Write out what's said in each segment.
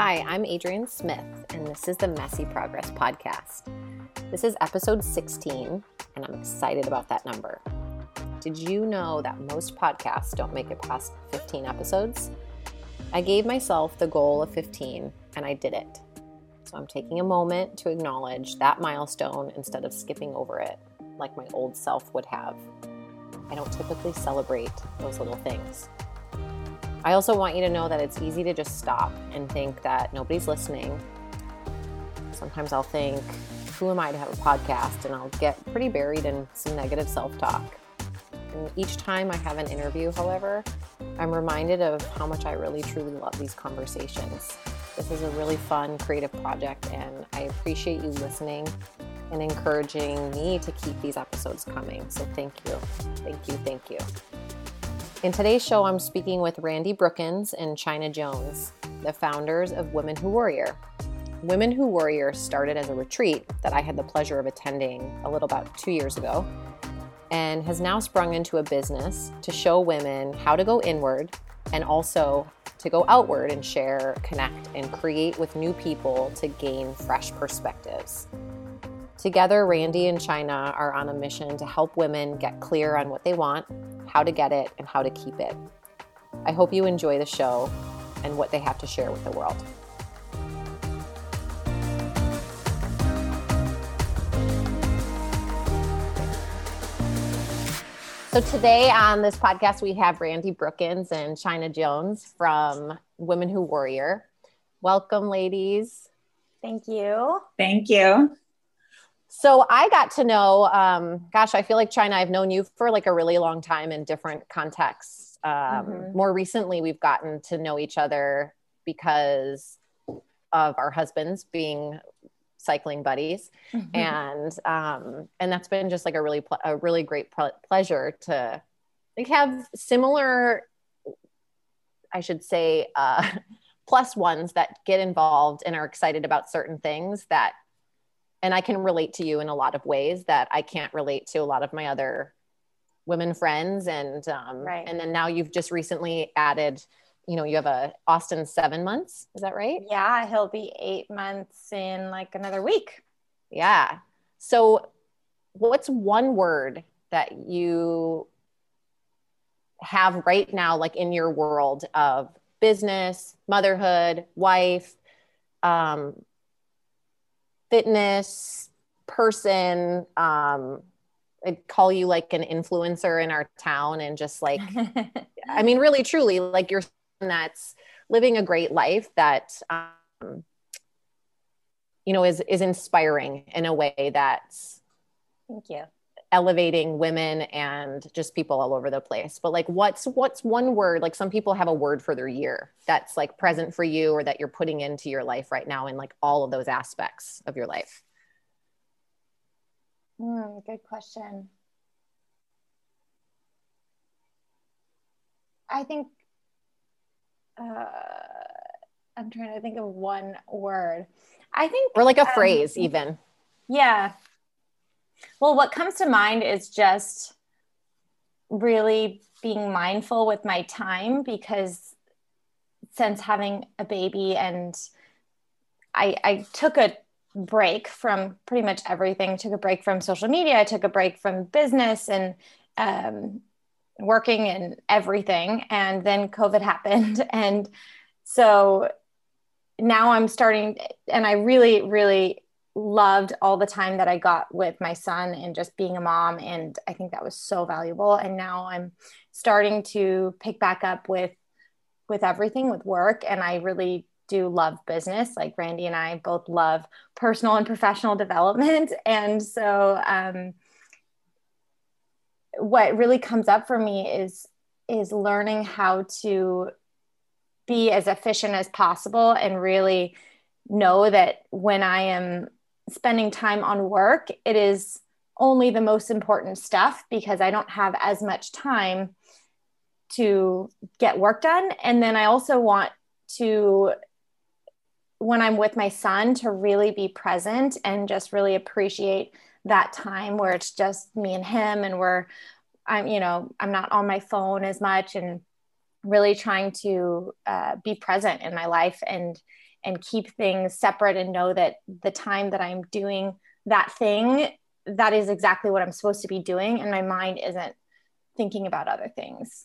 Hi, I'm Adrienne Smith, and this is the Messy Progress Podcast. This is episode 16, and I'm excited about that number. Did you know that most podcasts don't make it past 15 episodes? I gave myself the goal of 15, and I did it. So I'm taking a moment to acknowledge that milestone instead of skipping over it like my old self would have. I don't typically celebrate those little things. I also want you to know that it's easy to just stop and think that nobody's listening. Sometimes I'll think, who am I to have a podcast? And I'll get pretty buried in some negative self talk. And each time I have an interview, however, I'm reminded of how much I really truly love these conversations. This is a really fun, creative project, and I appreciate you listening and encouraging me to keep these episodes coming. So thank you. Thank you. Thank you. In today's show, I'm speaking with Randee Brookins and China Jones, the founders of Women Who Warrior. Women Who Warrior started as a retreat that I had the pleasure of attending a little about two years ago and has now sprung into a business to show women how to go inward and also to go outward and share, connect, and create with new people to gain fresh perspectives. Together, Randy and China are on a mission to help women get clear on what they want, how to get it, and how to keep it. I hope you enjoy the show and what they have to share with the world. So, today on this podcast, we have Randee Brookins and China Jones from Women Who Warrior. Welcome, ladies. Thank you. Thank you. So I got to know, um, gosh, I feel like China, I've known you for like a really long time in different contexts. Um, mm-hmm. More recently, we've gotten to know each other because of our husbands being cycling buddies, mm-hmm. and um, and that's been just like a really a really great pleasure to like have similar, I should say, uh, plus ones that get involved and are excited about certain things that and I can relate to you in a lot of ways that I can't relate to a lot of my other women friends. And um, right. and then now you've just recently added, you know, you have a Austin seven months. Is that right? Yeah, he'll be eight months in like another week. Yeah. So, what's one word that you have right now, like in your world of business, motherhood, wife, um, fitness person um I'd call you like an influencer in our town and just like I mean really truly like you're that's living a great life that um you know is is inspiring in a way that's thank you elevating women and just people all over the place. But like what's what's one word like some people have a word for their year that's like present for you or that you're putting into your life right now in like all of those aspects of your life? Mm, good question. I think uh, i'm trying to think of one word. I think or like a um, phrase even. yeah well, what comes to mind is just really being mindful with my time because since having a baby and I, I took a break from pretty much everything, took a break from social media, I took a break from business and um, working and everything. And then COVID happened. And so now I'm starting, and I really, really loved all the time that I got with my son and just being a mom. And I think that was so valuable. And now I'm starting to pick back up with with everything with work. And I really do love business. Like Randee and I both love personal and professional development. And so um, what really comes up for me is is learning how to be as efficient as possible and really know that when I am spending time on work, it is only the most important stuff because I don't have as much time to get work done. And then I also want to, when I'm with my son, to really be present and just really appreciate that time where it's just me and him and we're, I'm, you know, I'm not on my phone as much and really trying to uh, be present in my life and and keep things separate and know that the time that I'm doing that thing, that is exactly what I'm supposed to be doing. And my mind isn't thinking about other things.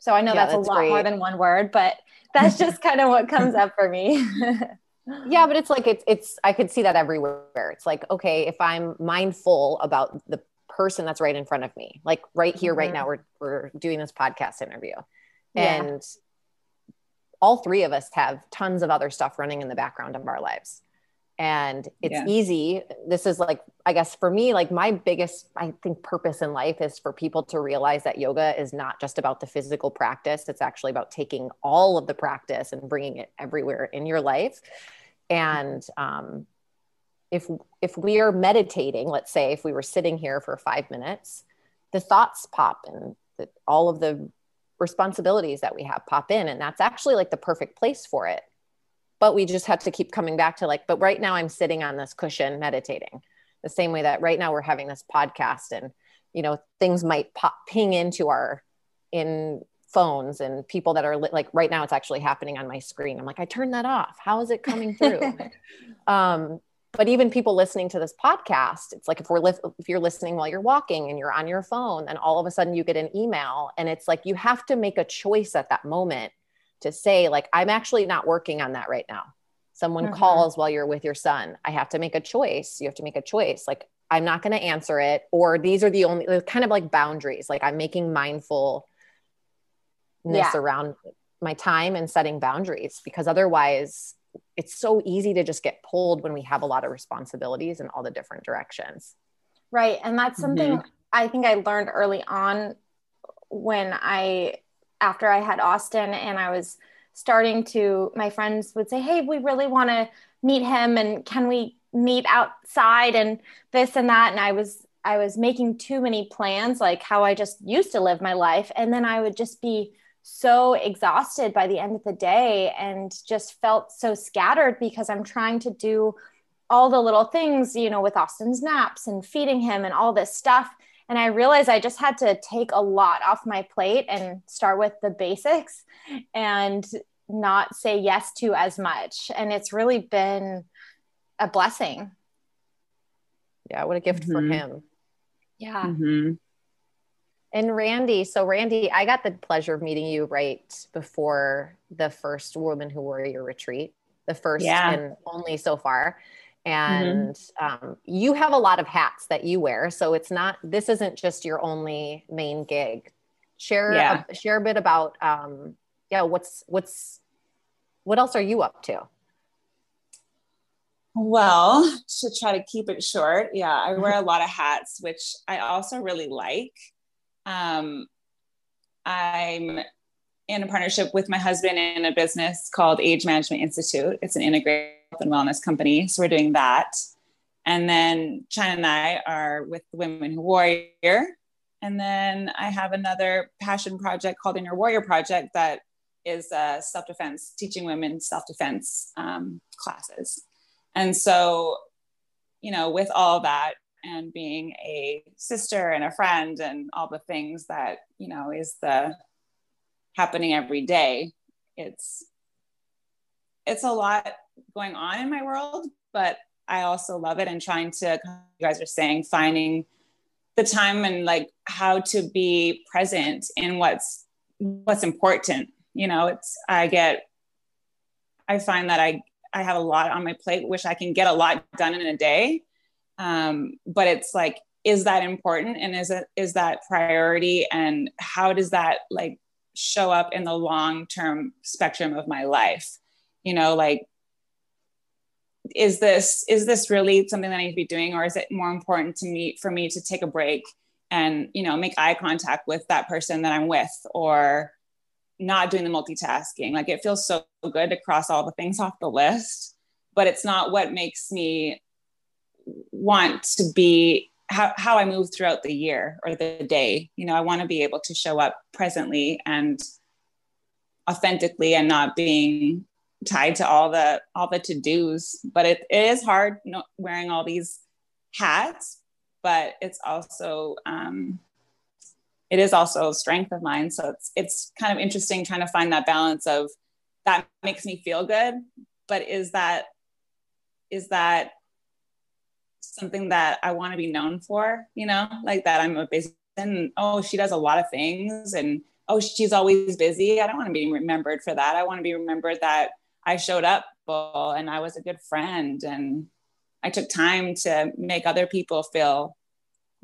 So I know yeah, that's, that's, a lot great. more than one word, but that's just kind of what comes up for me. yeah, but it's like it's it's I could see that everywhere. It's like, okay, if I'm mindful about the person that's right in front of me, like right here, mm-hmm. right now, we're we're doing this podcast interview. Yeah. And all three of us have tons of other stuff running in the background of our lives. And it's yeah. easy. This is like i guess for me like my biggest i think purpose in life is for people to realize that yoga is not just about the physical practice. It's actually about taking all of the practice and bringing it everywhere in your life. And um, if if we are meditating let's say if we were sitting here for five minutes the thoughts pop and the, all of the responsibilities that we have pop in and that's actually like the perfect place for it. But we just have to keep coming back to like but right now i'm sitting on this cushion meditating the same way that right now we're having this podcast and you know things might pop ping into our in phones and people that are li- like right now it's actually happening on my screen. I'm like i turned that off. How is it coming through? Um but even people listening to this podcast it's like if we're li- if you're listening while you're walking and you're on your phone and all of a sudden you get an email and it's like you have to make a choice at that moment to say like i'm actually not working on that right now. Someone mm-hmm. calls while you're with your son. I have to make a choice. You have to make a choice. Like i'm not going to answer it or these are the only kind of like boundaries. Like i'm making mindfulness yeah. around my time and setting boundaries because otherwise it's so easy to just get pulled when we have a lot of responsibilities in all the different directions right and that's something mm-hmm. i think i learned early on when i after I had Austin and I was starting to, my friends would say, Hey, we really want to meet him and can we meet outside and this and that. And I was, I was making too many plans, like how I just used to live my life. And then I would just be so exhausted by the end of the day and just felt so scattered because I'm trying to do all the little things, you know, with Austin's naps and feeding him and all this stuff. And i realized i just had to take a lot off my plate and start with the basics and not say yes to as much. And it's really been a blessing. Yeah what a gift mm-hmm. for him. Yeah. Mm-hmm. And randee so randee i got the pleasure of meeting you right before the first woman who warrior retreat the first yeah. and only so far Mm-hmm. and mm-hmm. um, you have a lot of hats that you wear so it's not this isn't just your only main gig share yeah. a, share a bit about um, yeah what's what's what else are you up to well to try to keep it short yeah i wear a lot of hats which i also really like um, i'm in a partnership with my husband in a business called age management institute it's an integrated and wellness company. So we're doing that. And then China and I are with the Women Who Warrior. And then I have another passion project called Inner Warrior Project that is uh, self defense, teaching women self defense um, classes. And so, you know, with all that and being a sister and a friend and all the things that, you know, is the happening every day, it's it's a lot going on in my world, but I also love it and trying to, you guys are saying, finding the time and like how to be present in what's what's important. You know, it's I get I find that I I have a lot on my plate, which I can get a lot done in a day. Um, but it's like, is that important and is it is that priority and how does that like show up in the long term spectrum of my life? You know, like is this is this really something that I need to be doing, or is it more important to me for me to take a break and you know make eye contact with that person that I'm with, or not doing the multitasking? Like it feels so good to cross all the things off the list, but it's not what makes me want to be how, how I move throughout the year or the day. You know, I want to be able to show up presently and authentically and not being tied to all the all the to-dos but it, it is hard wearing all these hats but it's also um, it is also a strength of mine so it's it's kind of interesting trying to find that balance of that makes me feel good but is that is that something that I want to be known for, you know, like that I'm a busy and oh, she does a lot of things and oh, she's always busy. I don't want to be remembered for that. I want to be remembered that I showed up and I was a good friend and I took time to make other people feel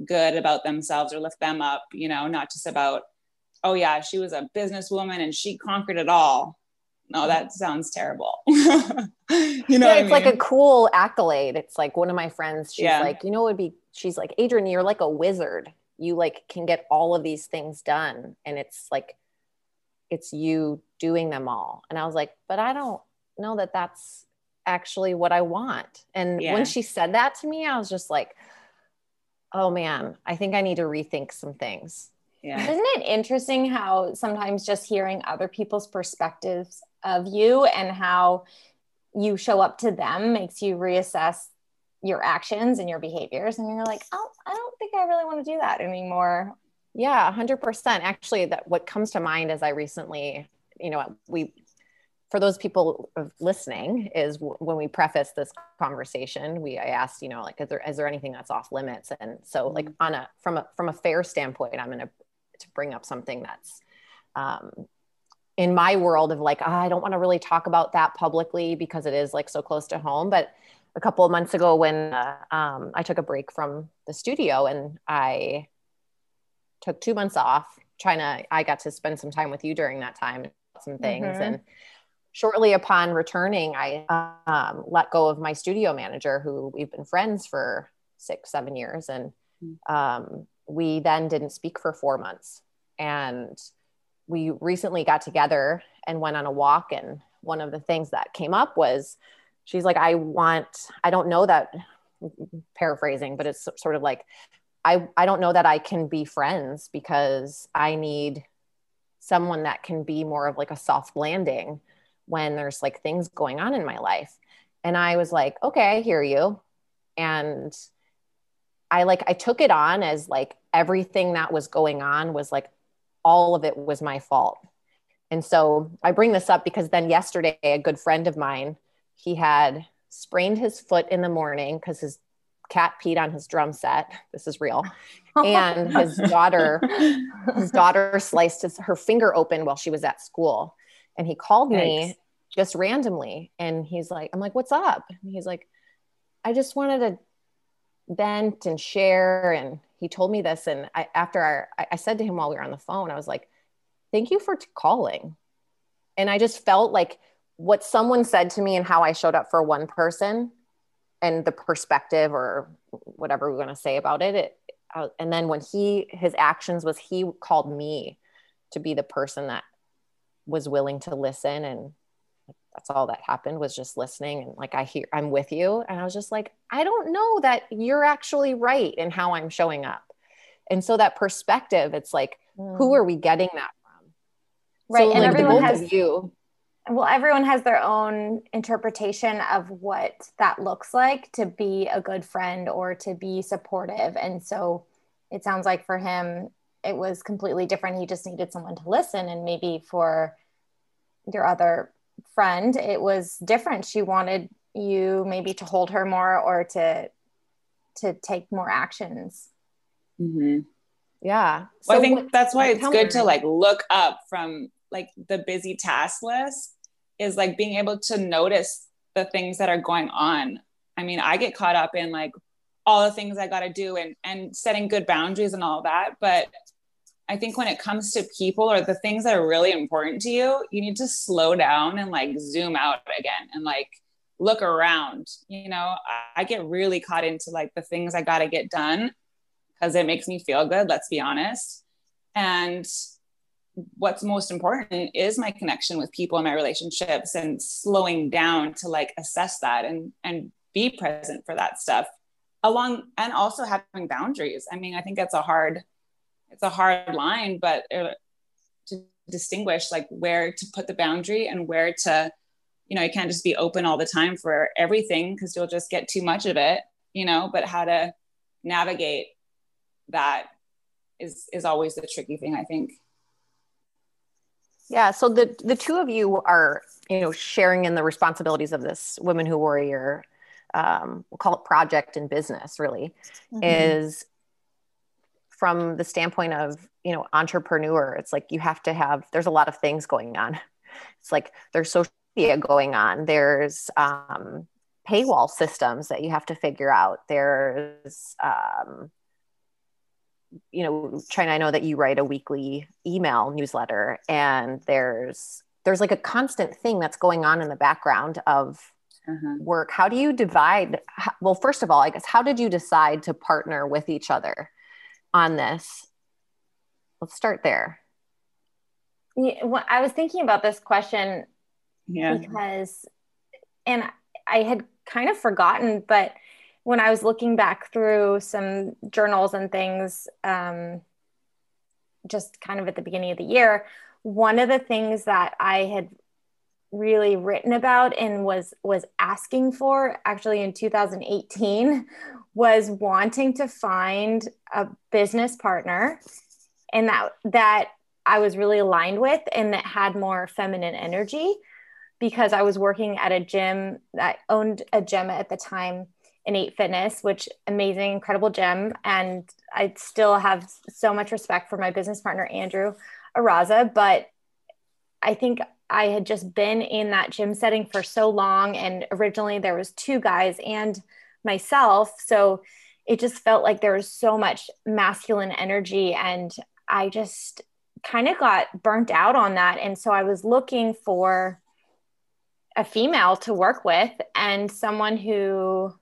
good about themselves or lift them up, you know, not just about, oh yeah, she was a businesswoman and she conquered it all. No, that sounds terrible. you know, yeah, it's I mean? like a cool accolade. It's like one of my friends, she's yeah. like, you know, it would be, she's like, Adrienne, you're like a wizard. You like can get all of these things done. And it's like, it's you doing them all. And I was like, but I don't know that that's actually what I want. And yeah. when she said that to me, I was just like, oh man, I think I need to rethink some things. Yeah. Isn't it interesting how sometimes just hearing other people's perspectives of you and how you show up to them makes you reassess your actions and your behaviors and you're like, "Oh, I don't think I really want to do that anymore." Yeah, 100%. Actually, that what comes to mind as I recently, you know, we for those people listening is when we preface this conversation we i asked you know like is there is there anything that's off limits and so like mm-hmm. on a from a from a fair standpoint i'm going to to bring up something that's um, in my world of like oh, i don't want to really talk about that publicly because it is like so close to home but a couple of months ago when uh, um, i took a break from the studio and i took two months off trying to i got to spend some time with you during that time some things mm-hmm. and shortly upon returning, I um, let go of my studio manager, who we've been friends for six, seven years. And hmm. um, we then didn't speak for four months. And we recently got together and went on a walk. And one of the things that came up was she's like, I want, I don't know that, paraphrasing, but it's sort of like, I, I don't know that I can be friends because I need someone that can be more of like a soft landing when there's like things going on in my life. And I was like, okay, I hear you. And I like, I took it on as like everything that was going on was like, all of it was my fault. And so I bring this up because then yesterday, a good friend of mine, he had sprained his foot in the morning because his cat peed on his drum set. This is real. And his daughter, his daughter sliced his, her finger open while she was at school. And he called me just randomly. And he's like, I'm like, what's up? And he's like, I just wanted to vent and share. And he told me this. And I, after our, I said to him while we were on the phone, I was like, thank you for t- calling. And I just felt like what someone said to me and how I showed up for one person and the perspective or whatever we're going to say about it, it uh, and then when he his actions was he called me to be the person that was willing to listen and that's all that happened was just listening and like i hear i'm with you. And i was just like i don't know that you're actually right in how i'm showing up. And so that perspective it's like mm. who are we getting that from? Right so, and like, everyone has you. Well everyone has their own interpretation of what that looks like to be a good friend or to be supportive. And so it sounds like for him it was completely different. He just needed someone to listen and maybe for your other friend, it was different. She wanted you maybe to hold her more or to to take more actions. Mm-hmm. Yeah. Well, so I think that's why it's good to like look up from like the busy task list is like being able to notice the things that are going on. I mean, I get caught up in like all the things I got to do and and setting good boundaries and all that, but I think when it comes to people or the things that are really important to you, you need to slow down and like zoom out again and like look around. You know, I get really caught into like the things I got to get done because it makes me feel good, let's be honest. And what's most important is my connection with people and my relationships and slowing down to like assess that and and be present for that stuff along and also having boundaries. I mean, I think that's a hard it's a hard line, but uh, to distinguish like where to put the boundary and where to, you know, you can't just be open all the time for everything because you'll just get too much of it, you know, but how to navigate that is is always the tricky thing, I think. Yeah. So the the two of you are, you know, sharing in the responsibilities of this Women Who Warrior, um, we'll call it project and business, really, mm-hmm. is from the standpoint of, you know, entrepreneur. It's like you have to have, there's a lot of things going on. It's like there's social media going on. There's um, paywall systems that you have to figure out. There's um, you know china i know that you write a weekly email newsletter and there's there's like a constant thing that's going on in the background of uh-huh. work how do you divide well first of all i guess how did you decide to partner with each other on this let's start there yeah, well, i was thinking about this question yeah. because and i had kind of forgotten but when I was looking back through some journals and things, um, just kind of at the beginning of the year, one of the things that I had really written about and was was asking for actually in 2018 was wanting to find a business partner and that that I was really aligned with and that had more feminine energy because I was working at a gym that owned a gym at the time innate fitness which amazing incredible gym. And i still have so much respect for my business partner andrew araza but i think i had just been in that gym setting for so long and originally there was two guys and myself so it just felt like there was so much masculine energy and i just kind of got burnt out on that and so i was looking for a female to work with and someone who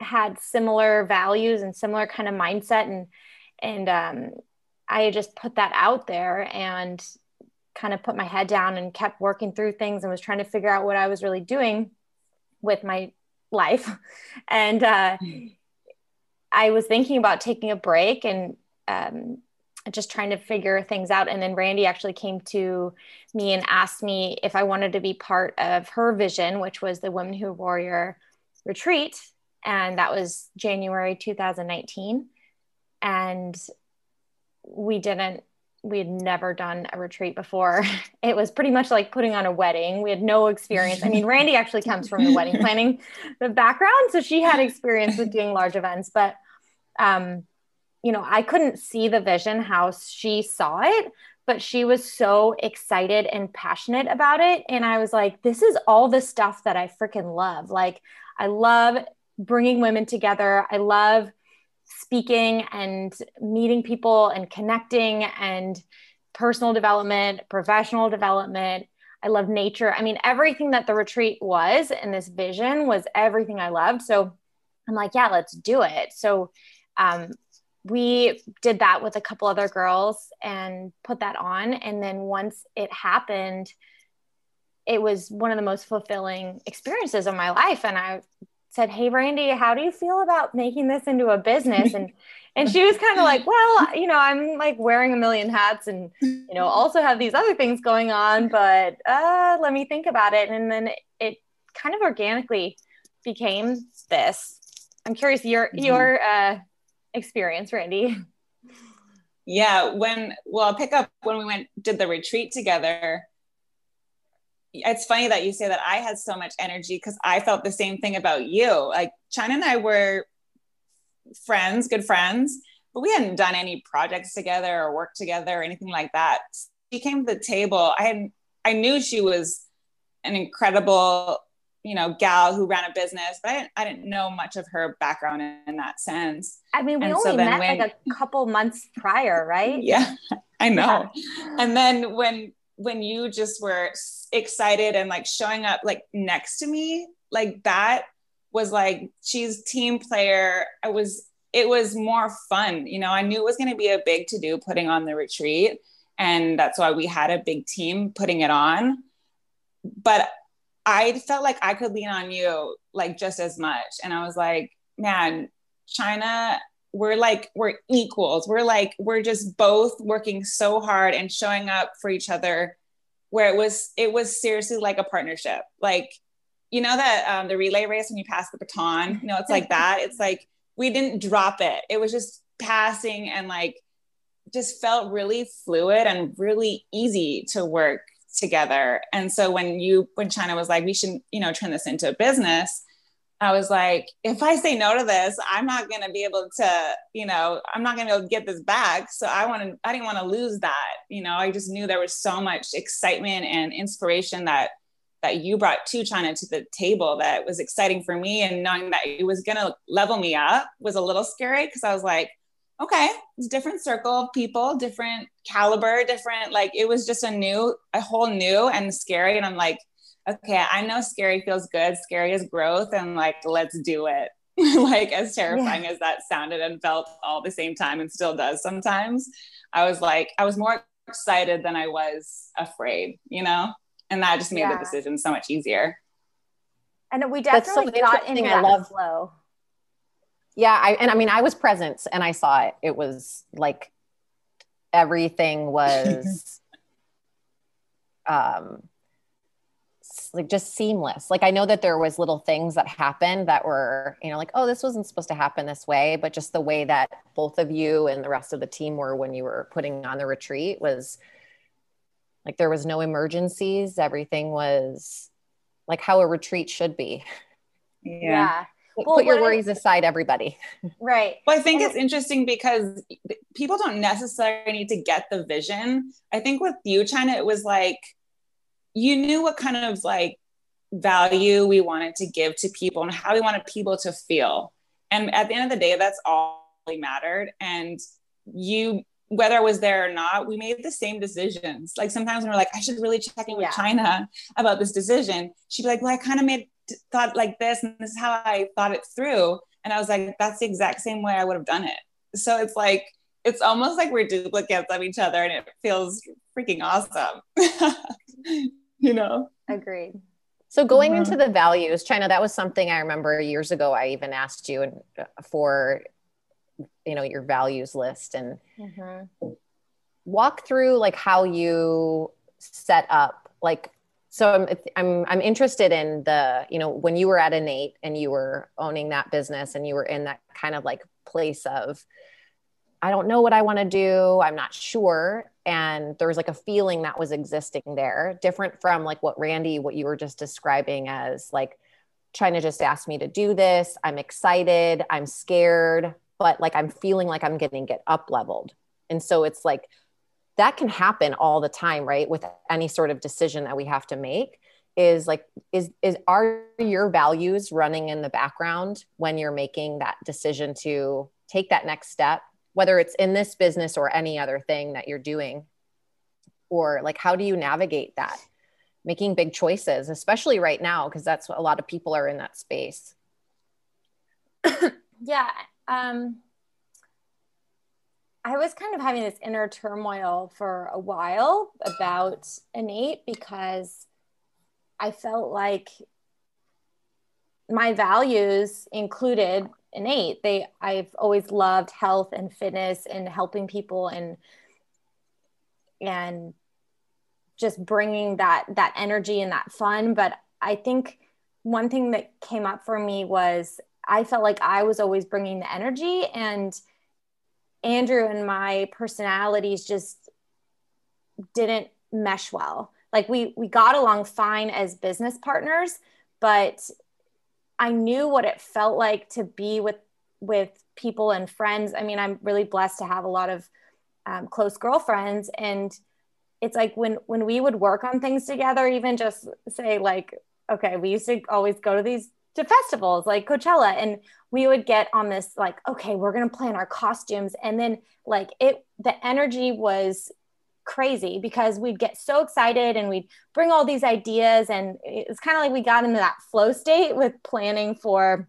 had similar values and similar kind of mindset and and um, I just put that out there and kind of put my head down and kept working through things and was trying to figure out what I was really doing with my life. And uh, I was thinking about taking a break and um, just trying to figure things out. And then Randee actually came to me and asked me if I wanted to be part of her vision which was the Women Who Warrior retreat. And that was January 2019. And we didn't, we had never done a retreat before. It was pretty much like putting on a wedding. We had no experience. I mean, Randee actually comes from the wedding planning the background, so she had experience with doing large events, but um, you know, I couldn't see the vision how she saw it, but she was so excited and passionate about it. And I was like, this is all the stuff that I freaking love. Like, I love bringing women together. I love speaking and meeting people and connecting and personal development, professional development. I love nature. I mean, everything that the retreat was and this vision was everything I loved. So I'm like, yeah, let's do it. So um, we did that with a couple other girls and put that on. And then once it happened, it was one of the most fulfilling experiences of my life. And I said, "Hey, Randee, how do you feel about making this into a business?" And and she was kind of like, "Well, you know, I'm like wearing a million hats, and you know, also have these other things going on, but uh, let me think about it." And then it, it kind of organically became this. I'm curious your mm-hmm. your uh, experience, Randee. Yeah, when well, I'll pick up when we went did the retreat together it's funny that you say that I had so much energy because I felt the same thing about you. Like China and I were friends, good friends, but we hadn't done any projects together or worked together or anything like that. She came to the table. I had I knew she was an incredible, you know, gal who ran a business, but I didn't, I didn't know much of her background in, in that sense. I mean, we and only so met when, like a couple months prior, right? Yeah, I know. Yeah. And then when when you just were excited and like showing up like next to me like that was like she's team player. I was it was more fun you know? I knew it was going to be a big to do putting on the retreat and that's why we had a big team putting it on. But i felt like i could lean on you like just as much. And i was like man china we're like we're equals. We're like we're just both working so hard and showing up for each other where it was it was seriously like a partnership. Like you know that um, the relay race when you pass the baton? You know it's like that. It's like we didn't drop it. It was just passing and like just felt really fluid and really easy to work together. And so when you when China was like, we should, you know, turn this into a business, I was like, if I say no to this, I'm not going to be able to, you know, I'm not going to get this back. So I want to, I didn't want to lose that. You know, I just knew there was so much excitement and inspiration that that you brought to China to the table that was exciting for me. And knowing that it was going to level me up was a little scary because I was like, okay, it's different circle of people, different caliber, different, like it was just a new, a whole new and scary. And I'm like, okay, I know scary feels good. Scary is growth. And like, let's do it. like, as terrifying yeah. as that sounded and felt all the same time and still does sometimes, I was like, I was more excited than I was afraid, you know? And that just made yeah. the decision so much easier. And we definitely got into that I love. flow. Yeah, I and I mean I was present and I saw it. It was like everything was um like just seamless. Like I know that there was little things that happened that were, you know, like, oh, this wasn't supposed to happen this way, but just the way that both of you and the rest of the team were when you were putting on the retreat was like there was no emergencies. Everything was like how a retreat should be. Yeah. yeah. Well, Put your worries aside, everybody. Right. Well, I think it's interesting because people don't necessarily need to get the vision. I think with you, China, it was like, you knew what kind of like value we wanted to give to people and how we wanted people to feel. And at the end of the day, that's all really mattered. And you, whether I was there or not, we made the same decisions. Like sometimes when we're like, I should really check in with yeah. China about this decision, she'd be like, Well, I kind of made thought like this, and this is how I thought it through. And I was like, That's the exact same way I would have done it. So it's like, it's almost like we're duplicates of each other and it feels freaking awesome. you know? Agreed. So going mm-hmm. into the values, China, that was something I remember years ago. I even asked you uh, for, you know, your values list and mm-hmm. walk through like how you set up. Like, so I'm I'm I'm interested in the you know when you were at Innate and you were owning that business and you were in that kind of like place of I don't know what I want to do. I'm not sure. And there was like a feeling that was existing there, different from like what Randee, what you were just describing as like to just ask me to do this. I'm excited. I'm scared, but like I'm feeling like I'm getting get up leveled. And so it's like that can happen all the time, right? With any sort of decision that we have to make is like is is are your values running in the background when you're making that decision to take that next step whether it's in this business or any other thing that you're doing or like how do you navigate that? Making big choices especially right now because that's what a lot of people are in that space. Yeah um i was kind of having this inner turmoil for a while about innate because i felt like my values included innate. They i've always loved health and fitness and helping people and and just bringing that that energy and that fun. But i think one thing that came up for me was i felt like i was always bringing the energy and andrew and my personalities just didn't mesh well. Like we we got along fine as business partners but I knew what it felt like to be with with people and friends. I mean, I'm really blessed to have a lot of um, close girlfriends, and it's like when when we would work on things together, even just say like, okay, we used to always go to these to festivals like Coachella, and we would get on this like, okay, we're gonna plan our costumes, and then like it, the energy was crazy because we'd get so excited and we'd bring all these ideas and it's kind of like we got into that flow state with planning for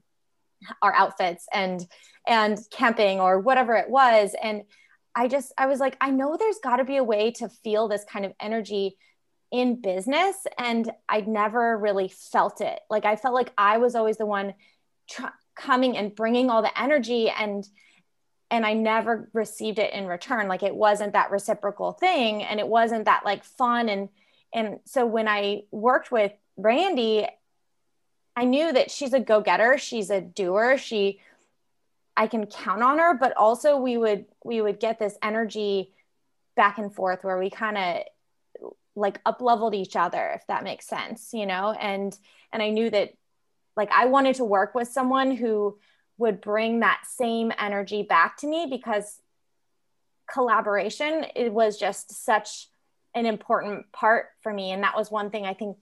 our outfits and and camping or whatever it was. And i just i was like i know there's got to be a way to feel this kind of energy in business and i'd never really felt it. Like i felt like i was always the one tr- coming and bringing all the energy and and I never received it in return. Like it wasn't that reciprocal thing and it wasn't that like fun. And, and so when I worked with Randee, I knew that she's a go-getter. She's a doer. She, I can count on her, but also we would we would get this energy back and forth where we kind of like up leveled each other if that makes sense you know and and i knew that like i wanted to work with someone who would bring that same energy back to me because collaboration it was just such an important part for me. And that was one thing i think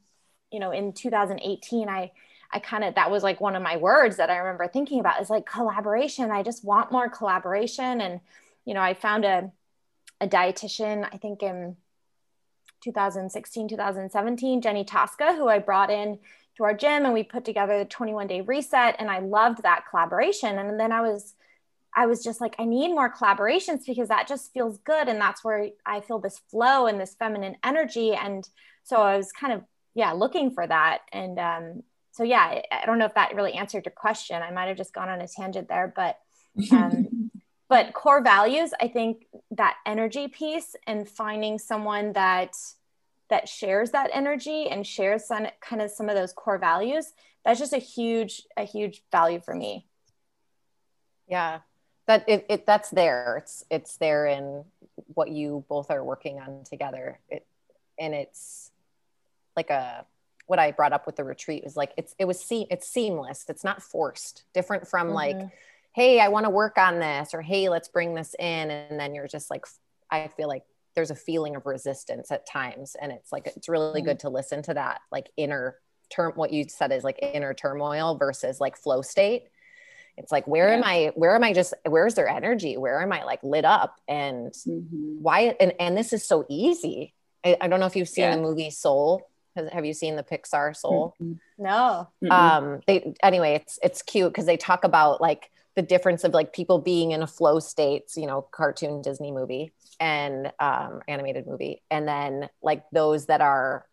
you know in 2018 i i kind of that was like one of my words that i remember thinking about is like collaboration. I just want more collaboration. And you know i found a a dietitian i think in 2016 2017 jenny tosca who i brought in to our gym and we put together the 21 day reset and i loved that collaboration. And then i was i was just like i need more collaborations because that just feels good. And that's where i feel this flow and this feminine energy. And so i was kind of yeah looking for that. And um, so yeah i don't know if that really answered your question. I might have just gone on a tangent there but um, but core values i think that energy piece and finding someone that that shares that energy and shares some kind of some of those core values that's just a huge a huge value for me. Yeah. That it, it that's there. It's it's there in what you both are working on together. It, and it's like a what i brought up with the retreat was like it's it was see it's seamless. It's not forced. Different from mm-hmm. like hey i want to work on this or hey let's bring this in. And then you're just like i feel like there's a feeling of resistance at times and it's like it's really mm-hmm. good to listen to that like inner term what you said is like inner turmoil versus like flow state it's like where yeah. am i where am i just where's their energy where am i like lit up and mm-hmm. why and and this is so easy i, I don't know if you've seen yeah. the movie soul have you seen the pixar soul mm-hmm. no um they anyway it's it's cute because they talk about like the difference of like people being in a flow state you know cartoon disney movie and um, animated movie, and then like those that are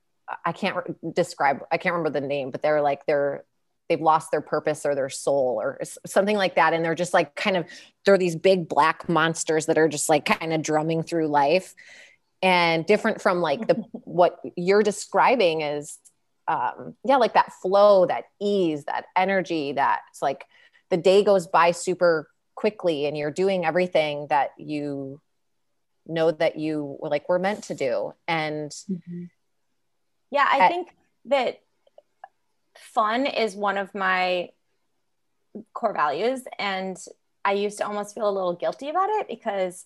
I can't re- describe I can't remember the name, but they're like they're they've lost their purpose or their soul or something like that, and they're just like kind of they're these big black monsters that are just like kind of drumming through life, and different from like the what you're describing is um yeah like that flow that ease that energy that it's like the day goes by super quickly and you're doing everything that you know that you like were meant to do and mm-hmm. yeah i at, think that fun is one of my core values and i used to almost feel a little guilty about it because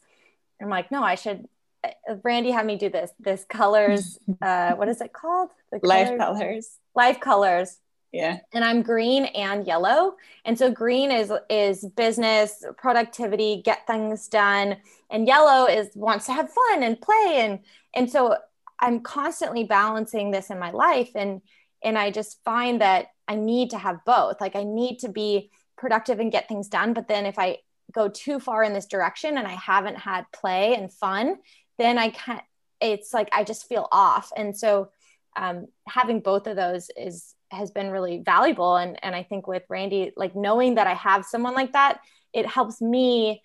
i'm like no i should uh, Randee had me do this. This colors, uh, what is it called? The life colors. Life colors. Yeah. And I'm green and yellow. And so green is is business, productivity, get things done, and yellow is wants to have fun and play and and so I'm constantly balancing this in my life and and I just find that I need to have both. Like I need to be productive and get things done, but then if I go too far in this direction and I haven't had play and fun, then I can't it's like I just feel off. And so um, having both of those is has been really valuable and and I think with Randee like knowing that I have someone like that it helps me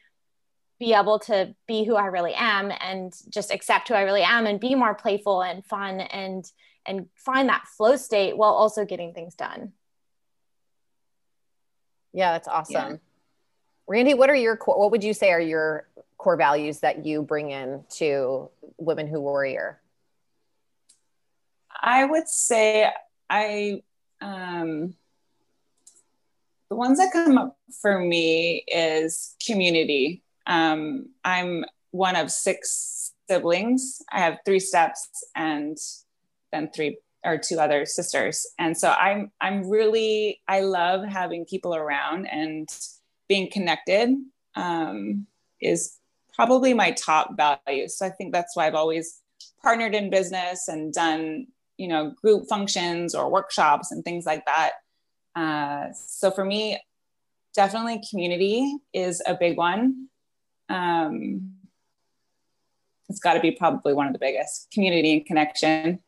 be able to be who I really am and just accept who I really am and be more playful and fun and and find that flow state while also getting things done. Yeah, that's awesome. Yeah. Randee, what are your what would you say are your core values that you bring in to Women Who Warrior? I would say I um, the ones that come up for me is community. Um, I'm one of six siblings. I have three steps and then three or two other sisters. And so I'm I'm really I love having people around and being connected um, is probably my top value. So I think that's why I've always partnered in business and done you know group functions or workshops and things like that uh, so for me definitely community is a big one um, it's got to be probably one of the biggest community and connection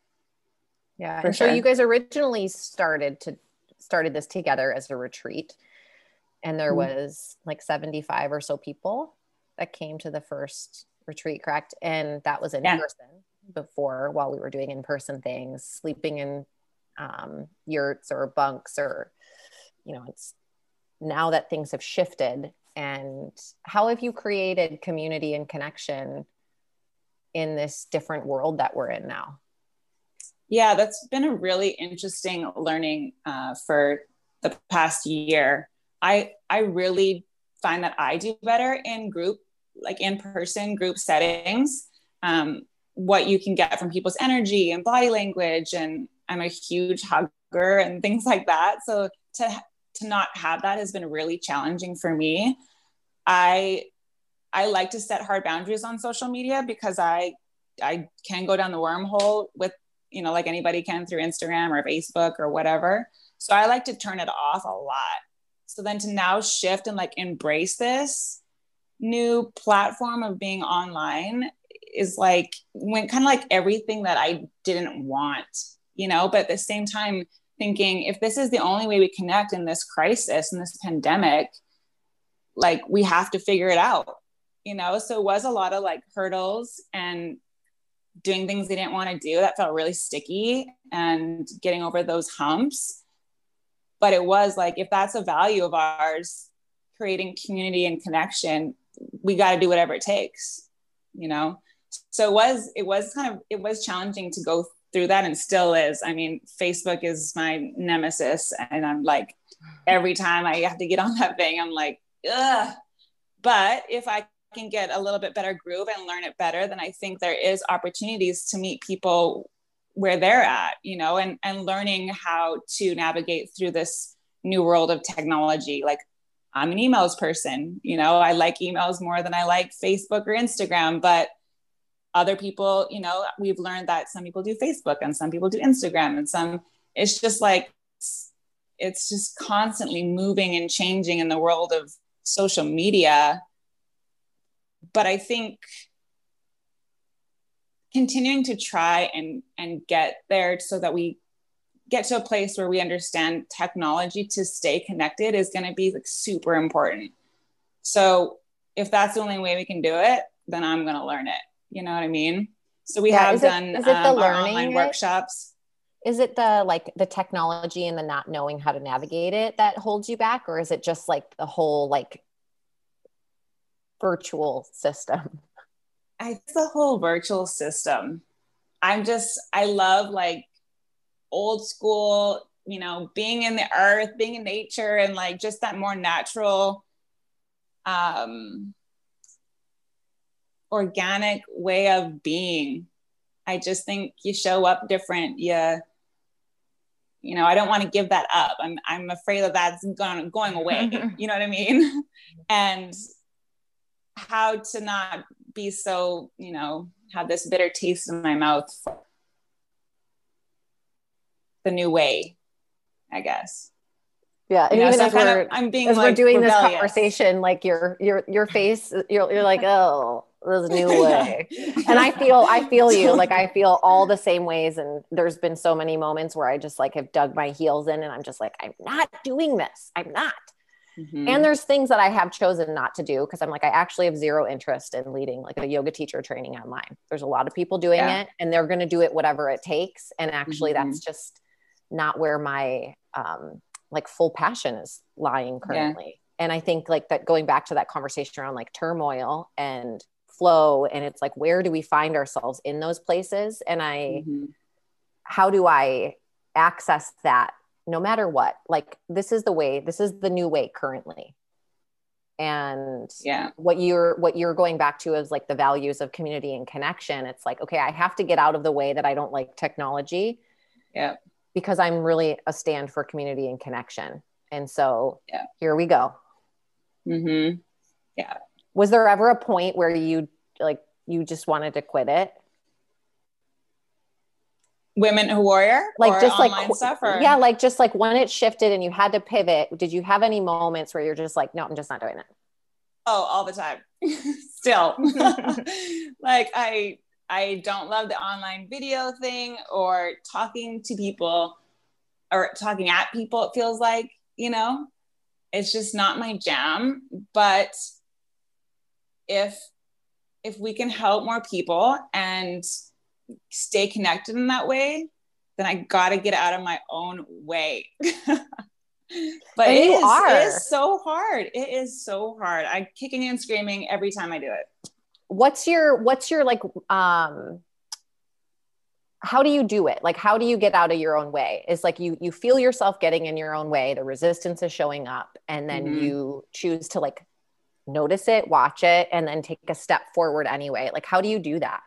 yeah for sure. so you guys originally started to started this together as a retreat and there mm-hmm. was like 75 or so people that came to the first retreat correct and that was in yeah. person before while we were doing in-person things sleeping in um, yurts or bunks or you know it's now that things have shifted and how have you created community and connection in this different world that we're in now? Yeah, that's been a really interesting learning uh, for the past year. I I really find that I do better in group, like in person group settings. Um, what you can get from people's energy and body language, and I'm a huge hugger and things like that. So to to not have that has been really challenging for me. I I like to set hard boundaries on social media because I I can go down the wormhole with you know like anybody can through Instagram or Facebook or whatever. So I like to turn it off a lot. So then to now shift and like embrace this new platform of being online is like when kind of like everything that I didn't want, you know, but at the same time thinking if this is the only way we connect in this crisis in this pandemic like we have to figure it out you know? So it was a lot of like hurdles and doing things they didn't want to do that felt really sticky and getting over those humps. But it was like if that's a value of ours creating community and connection we got to do whatever it takes you know so it was it was kind of it was challenging to go through that and still is. I mean, Facebook is my nemesis. And I'm like, every time I have to get on that thing, I'm like, ugh. But if I can get a little bit better groove and learn it better, then I think there is opportunities to meet people where they're at, you know, and, and learning how to navigate through this new world of technology. Like I'm an emails person, you know, I like emails more than I like Facebook or Instagram, but other people you know we've learned that some people do facebook and some people do instagram and some it's just like it's just constantly moving and changing in the world of social media. But i think continuing to try and and get there so that we get to a place where we understand technology to stay connected is going to be like super important. So if that's the only way we can do it then i'm going to learn it you know what I mean? So we yeah, have done it, is it the um, learning online workshops. Is it the like the technology and the not knowing how to navigate it that holds you back, or is it just like the whole like virtual system? I the whole virtual system. I'm just I love like old school, you know, being in the earth, being in nature, and like just that more natural um organic way of being. I just think you show up different. You, you know, I don't want to give that up. I'm, I'm afraid that that's going, going away. you know what I mean? and how to not be so, you know, have this bitter taste in my mouth. The new way, I guess. Yeah, and you know, even so as we're, of, I'm being as like we're doing rebellious. this conversation, like your your your face, you're you're like, oh, there's a new way. and I feel I feel you. Like I feel all the same ways. And there's been so many moments where I just like have dug my heels in and I'm just like, I'm not doing this. I'm not. Mm-hmm. And there's things that I have chosen not to do because I'm like, I actually have zero interest in leading like a yoga teacher training online. There's a lot of people doing yeah. it and they're going to do it whatever it takes. And actually, mm-hmm. that's just not where my um, like full passion is lying currently. Yeah. And I think like that going back to that conversation around like turmoil and flow and it's like where do we find ourselves in those places? And i mm-hmm. how do i access that no matter what? Like this is the way this is the new way currently. And yeah. what you're what you're going back to is like the values of community and connection. It's like okay i have to get out of the way that i don't like technology yeah. because i'm really a stand for community and connection. And so yeah. here we go. Mm-hmm. Yeah was there ever a point where you like you just wanted to quit it? Women who warrior? Like just like stuff or? yeah like just like when it shifted and you had to pivot did you have any moments where you're just like no i'm just not doing it oh all the time. Still. Like i i don't love the online video thing or talking to people or talking at people it feels like you know? It's just not my jam but if if we can help more people and stay connected in that way then i got to get out of my own way but it is, it is so hard. It is so hard. I'm kicking and screaming every time I do it. What's your what's your like um how do you do it like how do you get out of your own way is like you you feel yourself getting in your own way the resistance is showing up and then mm-hmm. you choose to like notice it watch it and then take a step forward anyway. Like how do you do that?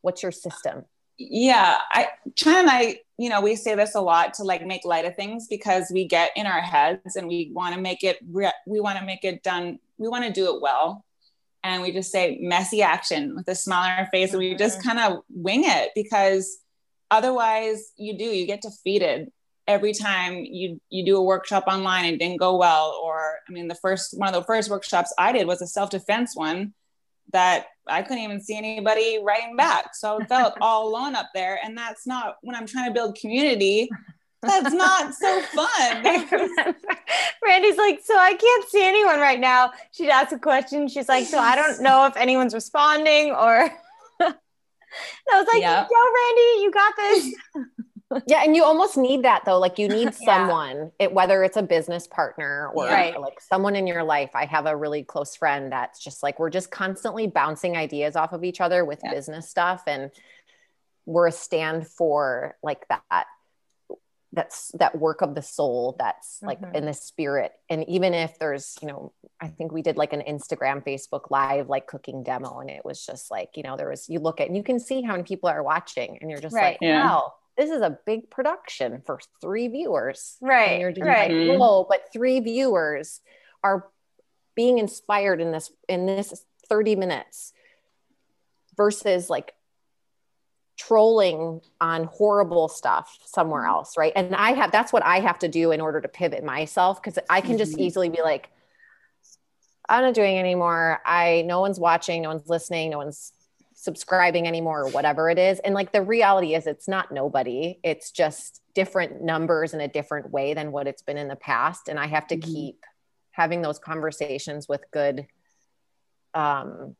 What's your system? Yeah i China and i you know we say this a lot to like make light of things because we get in our heads and we want to make it re- we want to make it done we want to do it well. And we just say messy action with a smile on our face and we just mm-hmm. kind of wing it because otherwise you do you get defeated every time you you do a workshop online and didn't go well or i mean the first one of the first workshops i did was a self-defense one that i couldn't even see anybody writing back so i felt all alone up there and that's not when i'm trying to build community that's not so fun. Randee's like, so I can't see anyone right now. She'd ask a question. She's like, so I don't know if anyone's responding or. I was like, yep. yo, Randee, you got this. yeah, and you almost need that though. Like you need someone, yeah. it, whether it's a business partner or right. like someone in your life. I have a really close friend that's just like we're just constantly bouncing ideas off of each other with yeah. business stuff, and we're a stand for like that that's that work of the soul that's like mm-hmm. in the spirit and even if there's you know i think we did like an instagram facebook live like cooking demo and it was just like you know there was you look at and you can see how many people are watching and you're just right. like yeah. wow this is a big production for three viewers right and you're just right. like whoa but three viewers are being inspired in this in this 30 minutes versus like trolling on horrible stuff somewhere mm-hmm. else right and i have that's what i have to do in order to pivot myself because i can just mm-hmm. easily be like i'm not doing anymore i no one's watching no one's listening no one's subscribing anymore or whatever it is and like the reality is it's not nobody it's just different numbers in a different way than what it's been in the past and i have to mm-hmm. keep having those conversations with good um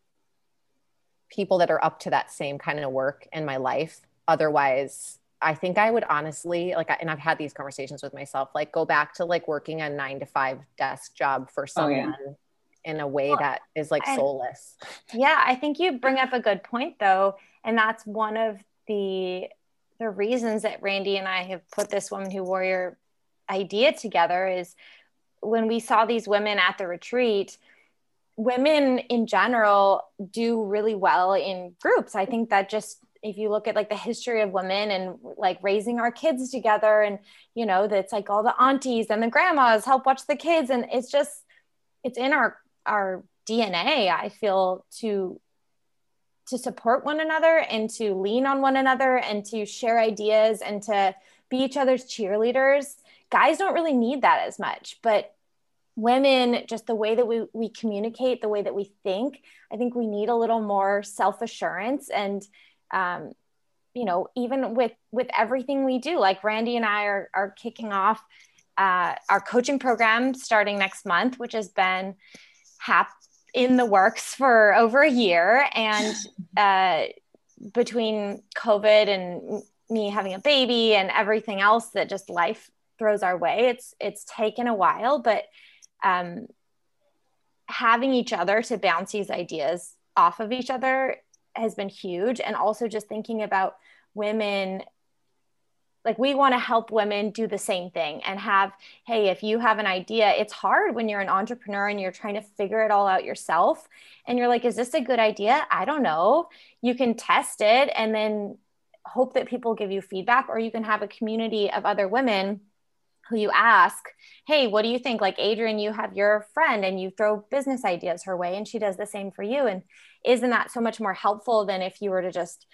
people that are up to that same kind of work in my life. Otherwise, I think I would honestly like, and I've had these conversations with myself, like go back to like working a nine to five desk job for someone oh, yeah. In a way well, that is like soulless. Yeah, I think you bring up a good point though, and that's one of the the reasons that Randee and I have put this Women Who Warrior idea together is when we saw these women at the retreat women in general do really well in groups. I think that just if you look at like the history of women and like raising our kids together and you know that's like all the aunties and the grandmas help watch the kids and it's just it's in our our DNA I feel to to support one another and to lean on one another and to share ideas and to be each other's cheerleaders. Guys don't really need that as much, but women just the way that we, we communicate the way that we think i think we need a little more self-assurance and um, you know even with with everything we do like randee and i are, are kicking off uh, our coaching program starting next month which has been hap- in the works for over a year and uh, between covid and me having a baby and everything else that just life throws our way it's it's taken a while but um, having each other to bounce these ideas off of each other has been huge. And also just thinking about women like we want to help women do the same thing and have hey if you have an idea it's hard when you're an entrepreneur and you're trying to figure it all out yourself and you're like is this a good idea i don't know you can test it and then hope that people give you feedback or you can have a community of other women who you ask, Hey, what do you think? Like, Adrienne you have your friend and you throw business ideas her way, and she does the same for you. And isn't that so much more helpful than if you were to just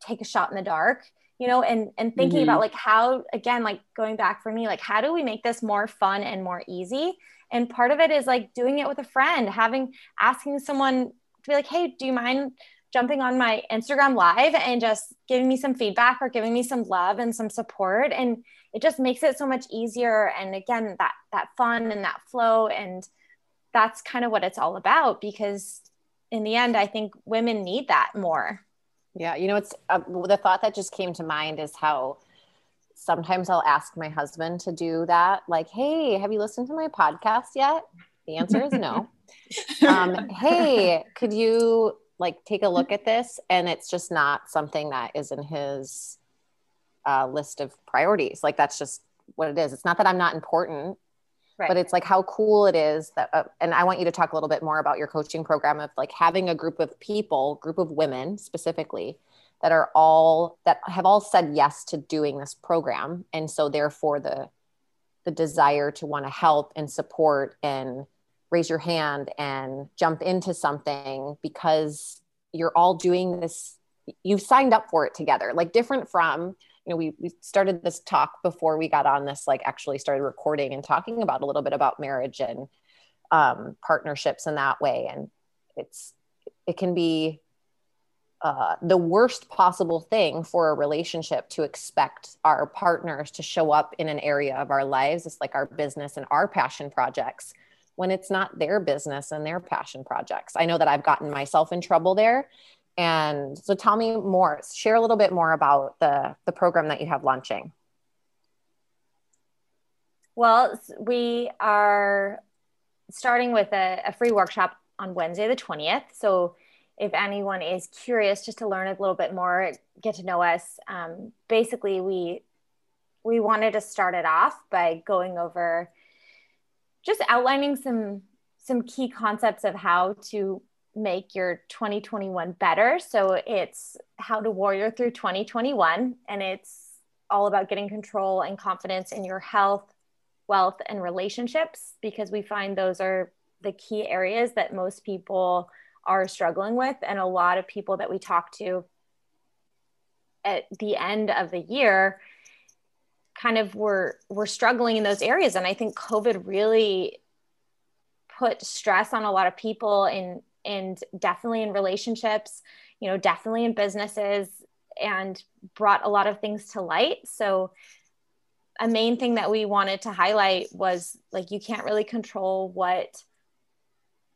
take a shot in the dark? You know, and and thinking mm-hmm. about like how again, like going back for me, like how do we make this more fun and more easy? And part of it is like doing it with a friend, having asking someone to be like, hey, do you mind jumping on my Instagram live and just giving me some feedback or giving me some love and some support and it just makes it so much easier and again that that fun and that flow and that's kind of what it's all about because in the end I think women need that more. Yeah, you know it's uh, the thought that just came to mind is how sometimes I'll ask my husband to do that. Like, hey, have you listened to my podcast yet? The answer is no. um, hey, could you like take a look at this? And it's just not something that is in his uh, list of priorities. Like, that's just what it is. It's not that I'm not important. Right. But it's like how cool it is that, uh, and I want you to talk a little bit more about your coaching program of like having a group of people, group of women specifically, that are all that have all said yes to doing this program and so therefore the the desire to want to help and support and raise your hand and jump into something because you're all doing this you've signed up for it together like different from you know we, we started this talk before we got on this like actually started recording and talking about a little bit about marriage and um, partnerships in that way and it's it can be uh, the worst possible thing for a relationship to expect our partners to show up in an area of our lives. It's like our business and our passion projects when it's not their business and their passion projects. I know that I've gotten myself in trouble there. And so tell me more, share a little bit more about the, the program that you have launching. Well, we are starting with a, a free workshop on Wednesday, the 20th. So if anyone is curious just to learn a little bit more get to know us um, basically we we wanted to start it off by going over just outlining some some key concepts of how to make your 2021 better so it's how to warrior through 2021 and it's all about getting control and confidence in your health wealth and relationships because we find those are the key areas that most people are struggling with. And a lot of people that we talk to at the end of the year kind of were were struggling in those areas. And I think COVID really put stress on a lot of people in and definitely in relationships, you know, definitely in businesses and brought a lot of things to light. So a main thing that we wanted to highlight was like you can't really control what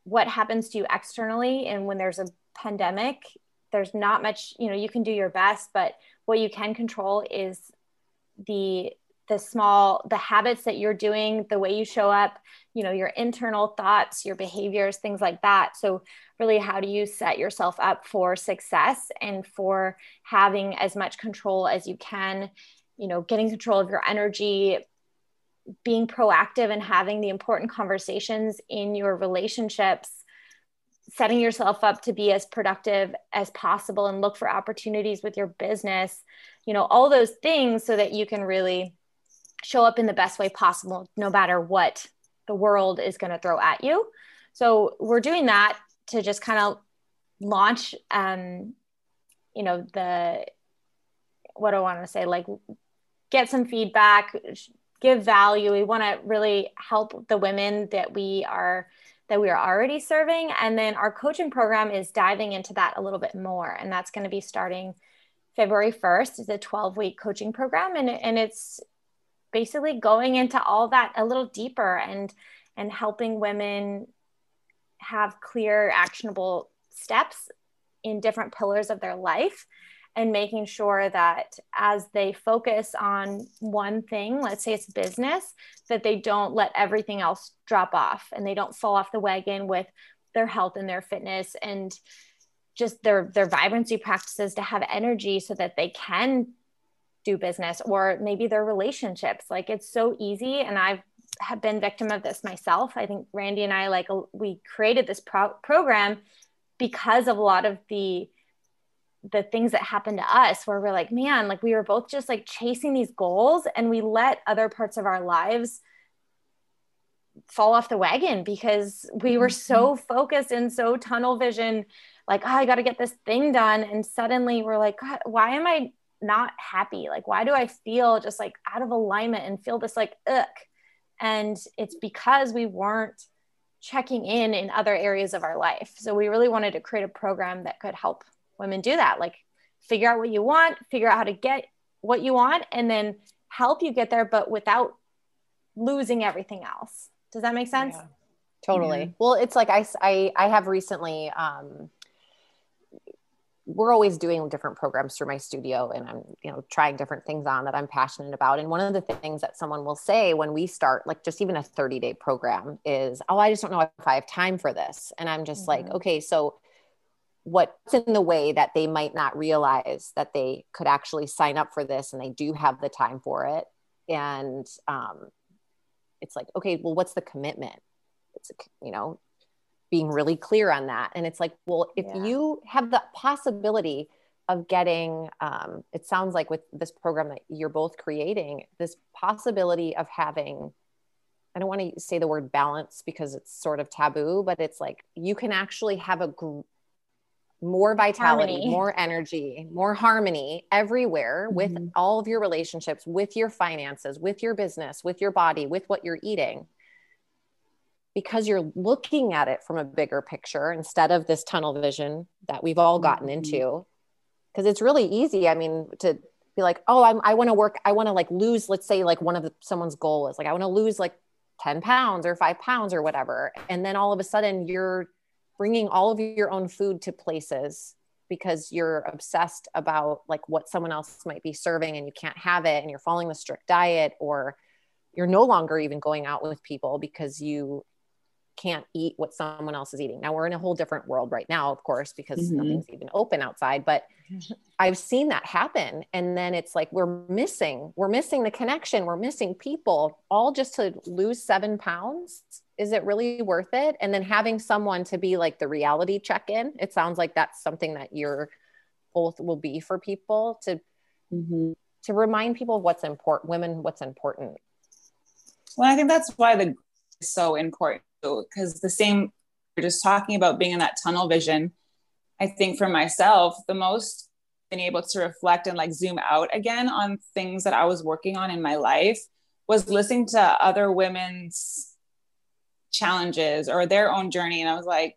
what happens to you externally and when there's a pandemic there's not much you know you can do your best but what you can control is the the small the habits that you're doing the way you show up you know your internal thoughts your behaviors things like that. So really how do you set yourself up for success and for having as much control as you can? You know getting control of your energy being proactive and having the important conversations in your relationships setting yourself up to be as productive as possible and look for opportunities with your business you know all those things so that you can really show up in the best way possible no matter what the world is going to throw at you so we're doing that to just kind of launch um you know the what i want to say like get some feedback give value. We want to really help the women that we are that we are already serving. And then our coaching program is diving into that a little bit more. And that's going to be starting February 1st. is a 12 week coaching program. And, and it's basically going into all that a little deeper and and helping women have clear actionable steps in different pillars of their life and making sure that as they focus on one thing, let's say it's business, that they don't let everything else drop off and they don't fall off the wagon with their health and their fitness and just their their vibrancy practices to have energy so that they can do business or maybe their relationships. Like it's so easy and i've have been victim of this myself. I think randee and i like we created this pro- program because of a lot of the the things that happened to us where we're like man like we were both just like chasing these goals and we let other parts of our lives fall off the wagon because we were so mm-hmm. focused and so tunnel vision like oh, i got to get this thing done. And suddenly we're like god why am i not happy. Like why do i feel just like out of alignment and feel this like ugh? And it's because we weren't checking in in other areas of our life. So we really wanted to create a program that could help women do that. Like figure out what you want figure out how to get what you want and then help you get there but without losing everything else. Does that make sense? Yeah. totally. Well it's like I, I i have recently um we're always doing different programs through my studio and i'm you know trying different things on that i'm passionate about and one of the things that someone will say when we start like just even a 30 day program is oh i just don't know if i have time for this and i'm just mm-hmm. like okay so what's in the way that they might not realize that they could actually sign up for this and they do have the time for it and um, it's like okay well what's the commitment it's you know being really clear on that. And it's like, well, if yeah. you have the possibility of getting, um, it sounds like with this program that you're both creating, this possibility of having, I don't want to say the word balance because it's sort of taboo, but it's like you can actually have a gr- more vitality, harmony. more energy, more harmony everywhere mm-hmm. with all of your relationships, with your finances, with your business, with your body, with what you're eating because you're looking at it from a bigger picture instead of this tunnel vision that we've all gotten mm-hmm. into because it's really easy i mean to be like oh I'm, i want to work i want to like lose let's say like one of the, someone's goal is like i want to lose like 10 pounds or 5 pounds or whatever and then all of a sudden you're bringing all of your own food to places because you're obsessed about like what someone else might be serving and you can't have it and you're following the strict diet or you're no longer even going out with people because you can't eat what someone else is eating. Now we're in a whole different world right now, of course, because mm-hmm. nothing's even open outside, but I've seen that happen. And then it's like we're missing, we're missing the connection, we're missing people all just to lose seven pounds. Is it really worth it? And then having someone to be like the reality check in, it sounds like that's something that you're both will be for people to mm-hmm. to remind people of what's important, women, what's important. Well, I think that's why the is so important because the same we're just talking about being in that tunnel vision i think for myself the most been able to reflect and like zoom out again on things that i was working on in my life was listening to other women's challenges or their own journey. And i was like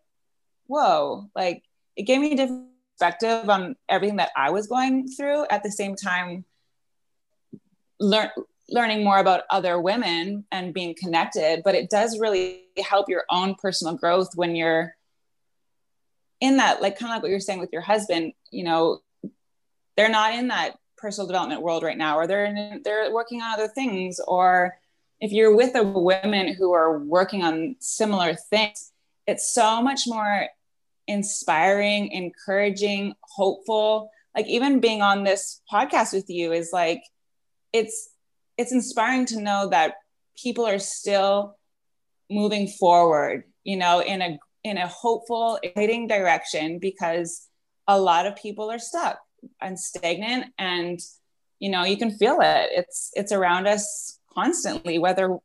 whoa like it gave me a different perspective on everything that i was going through at the same time learn learning more about other women and being connected but it does really help your own personal growth when you're in that like kind of like what you're saying with your husband you know they're not in that personal development world right now or they're in, they're working on other things or if you're with a women who are working on similar things it's so much more inspiring encouraging hopeful. Like even being on this podcast with you is like it's it's inspiring to know that people are still moving forward, you know, in a in a hopeful, exciting direction because a lot of people are stuck and stagnant and you know you can feel it. It's it's around us constantly whether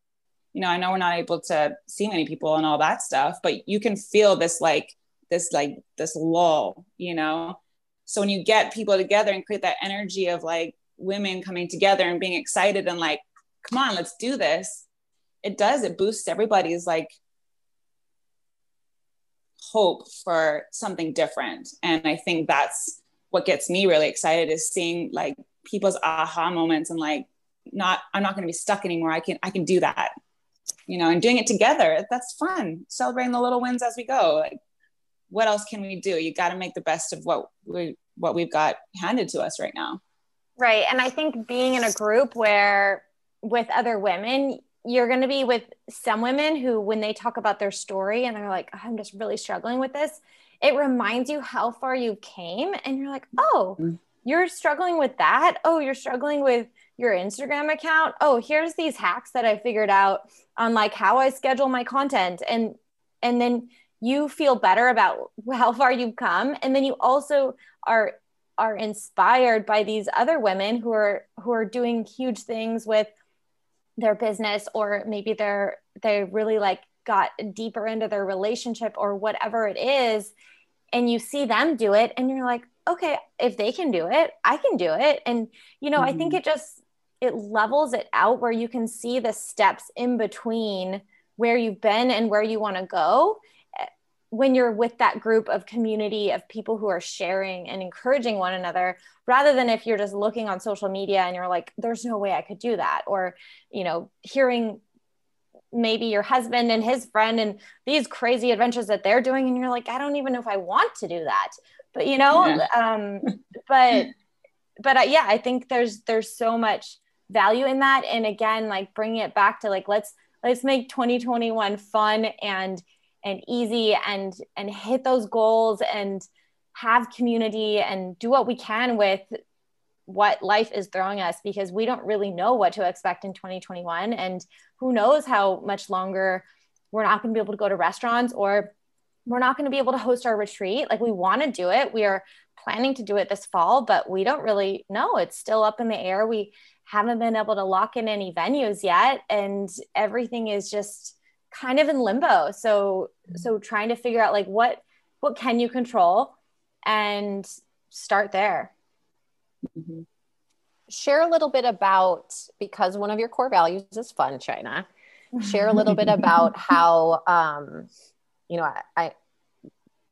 you know i know we're not able to see many people and all that stuff but you can feel this like this like this lull you know? So when you get people together and create that energy of like women coming together and being excited and like, come on, let's do this. It does, it boosts everybody's like hope for something different. And I think that's what gets me really excited is seeing like people's aha moments and like, not, I'm not going to be stuck anymore. I can, I can do that, you know, and doing it together. That's fun. Celebrating the little wins as we go. Like, what else can we do? You got to make the best of what we, what we've got handed to us right now. Right. And I think being in a group where with other women, you're going to be with some women who, when they talk about their story and they're like, oh, I'm just really struggling with this, it reminds you how far you came. And you're like, oh, mm-hmm. you're struggling with that. Oh, you're struggling with your Instagram account. Oh, here's these hacks that I figured out on like how I schedule my content. And, and then you feel better about how far you've come. And then you also are are inspired by these other women who are who are doing huge things with their business or maybe they're they really like got deeper into their relationship or whatever it is and you see them do it and you're like okay if they can do it i can do it and you know mm-hmm. i think mm-hmm. it just it levels it out where you can see the steps in between where you've been and where you want to go when you're with that group of community of people who are sharing and encouraging one another rather than if you're just looking on social media and you're like there's no way i could do that or you know hearing maybe your husband and his friend and these crazy adventures that they're doing and you're like i don't even know if i want to do that but you know yeah. um but but uh, yeah i think there's there's so much value in that and again like bringing it back to like let's let's make 2021 fun and and easy and and hit those goals and have community and do what we can with what life is throwing us because we don't really know what to expect in 2021 and who knows how much longer we're not going to be able to go to restaurants or we're not going to be able to host our retreat. Like we want to do it. We are planning to do it this fall but we don't really know. It's still up in the air. We haven't been able to lock in any venues yet and everything is just kind of in limbo. So so trying to figure out like what what can you control and start there. Mm-hmm. share a little bit about because one of your core values is fun china share a little bit about how um you know I, I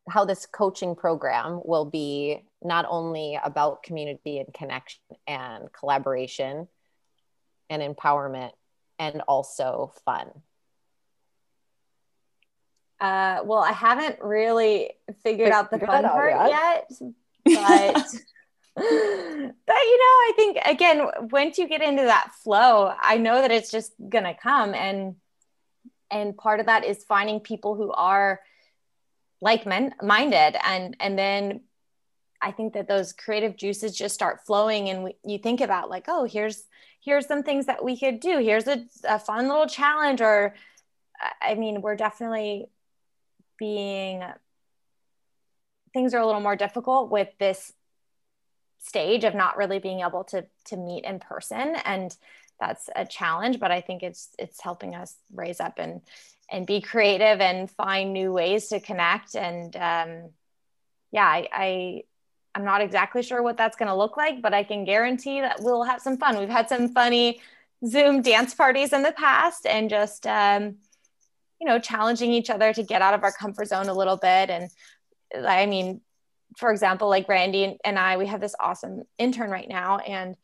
how this coaching program will be not only about community and connection and collaboration and empowerment and also fun uh, well i haven't really figured out the fun part yet, yet but but you know i think again once you get into that flow i know that it's just gonna come and and part of that is finding people who are like men minded and and then i think that those creative juices just start flowing and we, you think about like oh here's here's some things that we could do. Here's a, a fun little challenge or i mean we're definitely being things are a little more difficult with this stage of not really being able to to meet in person and that's a challenge but i think it's it's helping us raise up and and be creative and find new ways to connect. And um, yeah, I, I I'm not exactly sure what that's going to look like, but I can guarantee that we'll have some fun. We've had some funny Zoom dance parties in the past, and just um, you know challenging each other to get out of our comfort zone a little bit. And I mean, for example, like Brandy and I, we have this awesome intern right now, and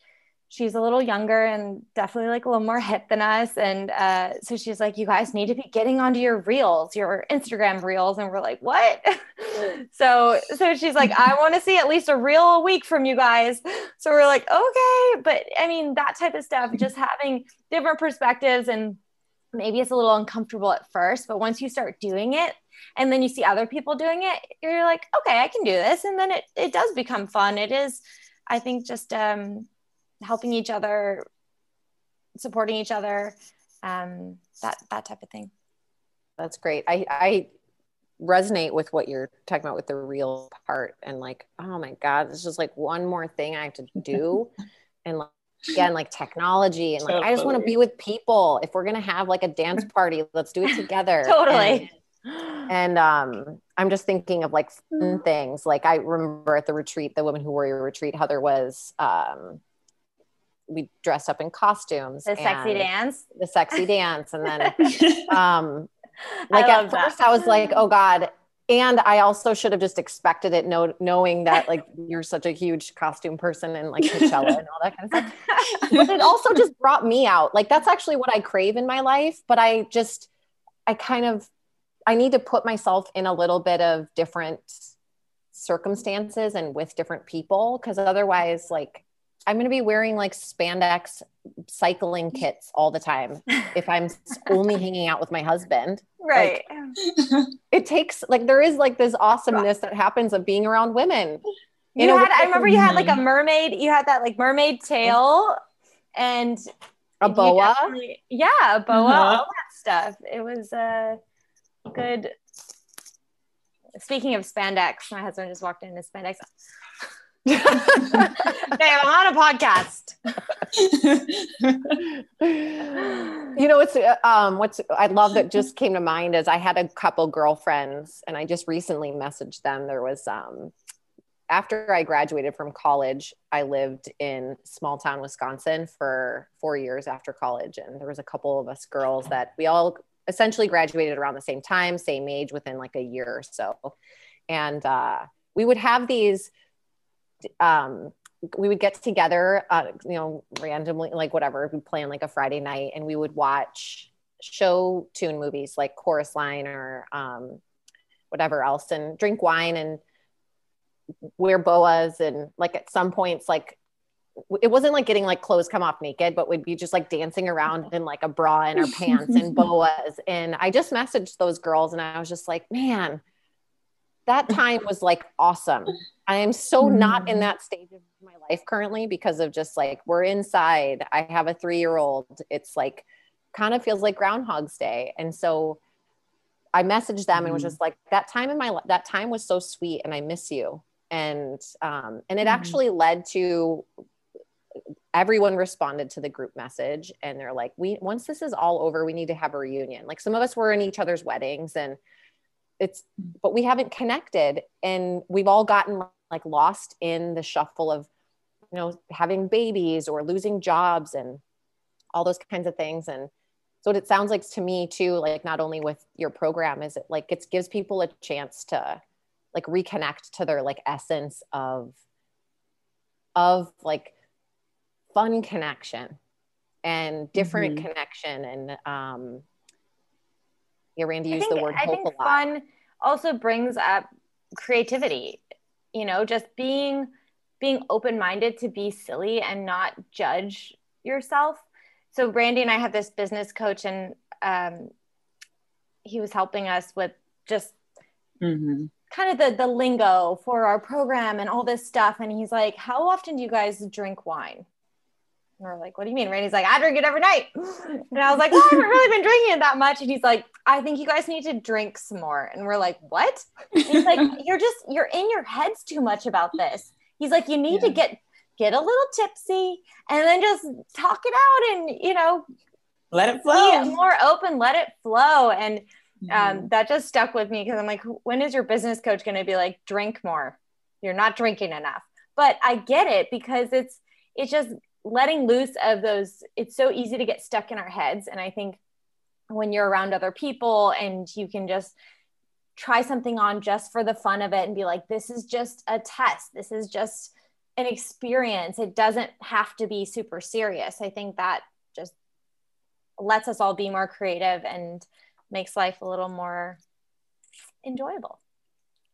she's a little younger and definitely like a little more hip than us. And uh, so she's like, you guys need to be getting onto your reels, your Instagram reels. And we're like, what? so, so she's like, I want to see at least a reel a week from you guys. So we're like, okay. But I mean, that type of stuff, just having different perspectives and maybe it's a little uncomfortable at first, but once you start doing it, and then you see other people doing it, you're like, okay, I can do this. And then it, it does become fun. It is, I think, just um, helping each other, supporting each other, um, that that type of thing. That's great. I I resonate with what you're talking about with the reel part and like, oh my God, it's just like one more thing I have to do. and like again, like technology and like totally. I just want to be with people. If we're gonna have like a dance party, let's do it together. totally. And, and um I'm just thinking of like fun things. Like I remember at the retreat, the Women Who wore Warrior retreat, how there was um we dressed up in costumes. The sexy dance. The sexy dance. And then um like at first. I was like, oh God. And I also should have just expected it, know, knowing that like you're such a huge costume person and like Coachella and all that kind of stuff. but it also just brought me out. Like that's actually what I crave in my life. But I just, I kind of, I need to put myself in a little bit of different circumstances and with different people because otherwise, like I'm going to be wearing like spandex cycling kits all the time if I'm only hanging out with my husband. Right. Like, it takes like there is like this awesomeness that happens of being around women. You, had, I remember you had like a mermaid, you had that like mermaid tail and a boa. Yeah, a boa, uh-huh. all that stuff. It was a uh, good. Speaking of spandex, my husband just walked in his spandex. Dave, I'm on a podcast. you know, it's um, what's I love that just came to mind is I had a couple girlfriends, and I just recently messaged them. There was um, after I graduated from college, I lived in small town Wisconsin for four years after college, and there was a couple of us girls that we all essentially graduated around the same time, same age, within like a year or so, and uh, we would have these um, we would get together, uh, you know, randomly, like whatever, we plan like a Friday night and we would watch show tune movies like Chorus Line or um, whatever else and drink wine and wear boas and like at some points like it wasn't like getting like clothes come off naked, but we'd be just like dancing around in like a bra and our pants and boas. And I just messaged those girls and I was just like, man, that time was like awesome. I am so not in mm. that stage of my life currently because of just like we're inside. I have a three year old. It's like kind of feels like Groundhog's Day. And so I messaged them and was mm. just like, that time in my life, that time was so sweet and I miss you. And um, and it mm. actually led to everyone responded to the group message and they're like we once this is all over we need to have a reunion like some of us were in each other's weddings and it's but we haven't connected and we've all gotten like lost in the shuffle of you know having babies or losing jobs and all those kinds of things and so what it sounds like to me too like not only with your program is it like it gives people a chance to like reconnect to their like essence of of like fun connection and different mm-hmm. connection and um yeah randee used the word I hope think fun also brings up creativity you know just being being open-minded to be silly and not judge yourself. So randee and i have this business coach and um he was helping us with just mm-hmm. kind of the the lingo for our program and all this stuff. And he's like how often do you guys drink wine and we're like, what do you mean? Randee's like, I drink it every night. And I was like, well, I haven't really been drinking it that much. And he's like, I think you guys need to drink some more. And we're like, what? And he's like, you're just, you're in your heads too much about this. He's like, you need yeah. to get, get a little tipsy and then just talk it out and, you know, let it flow. more open, let it flow. And um, mm-hmm. that just stuck with me because I'm like, when is your business coach going to be like, drink more? You're not drinking enough. But I get it because it's, it's just letting loose of those it's so easy to get stuck in our heads. And i think when you're around other people and you can just try something on just for the fun of it and be like this is just a test. This is just an experience. It doesn't have to be super serious. I think that just lets us all be more creative and makes life a little more enjoyable.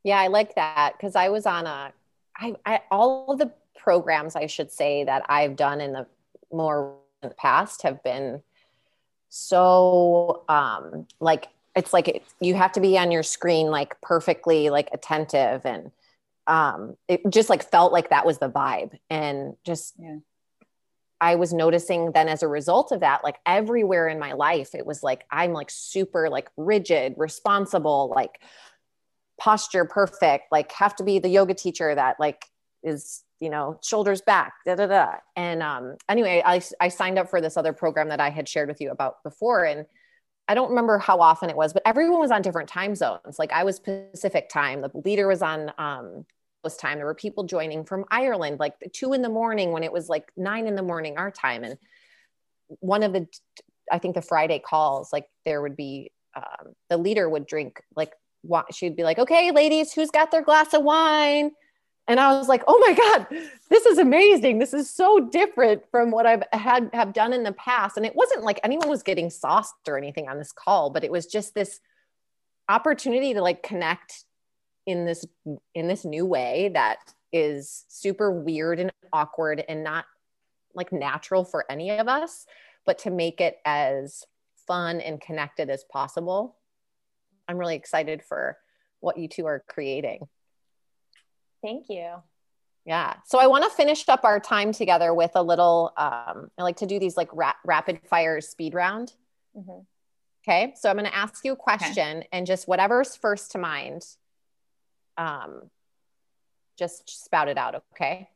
Yeah i like that. Because i was on a I, I all of the programs, I should say, that I've done in the more past have been so um, like it's like it, you have to be on your screen like perfectly like attentive and um, it just like felt like that was the vibe and just yeah. I was noticing then as a result of that, like everywhere in my life, it was like I'm like super like rigid, responsible, like posture perfect, like have to be the yoga teacher that like is you know shoulders back da da da. And um anyway i i signed up for this other program that i had shared with you about before and i don't remember how often it was but everyone was on different time zones. Like i was pacific time the leader was on um this time. There were people joining from ireland like two in the morning when it was like nine in the morning our time. And one of the i think the friday calls like there would be um, the leader would drink like she'd be like okay ladies who's got their glass of wine and I was like, "Oh my god, this is amazing! This is so different from what I've had have done in the past." And it wasn't like anyone was getting sauced or anything on this call, but it was just this opportunity to like connect in this in this new way that is super weird and awkward and not like natural for any of us, but to make it as fun and connected as possible. I'm really excited for what you two are creating. Thank you. Yeah. So I want to finish up our time together with a little, um, I like to do these like ra- rapid fire speed round. Mm-hmm. Okay. So I'm going to ask you a question okay. and just whatever's first to mind, um, just spout it out. Okay.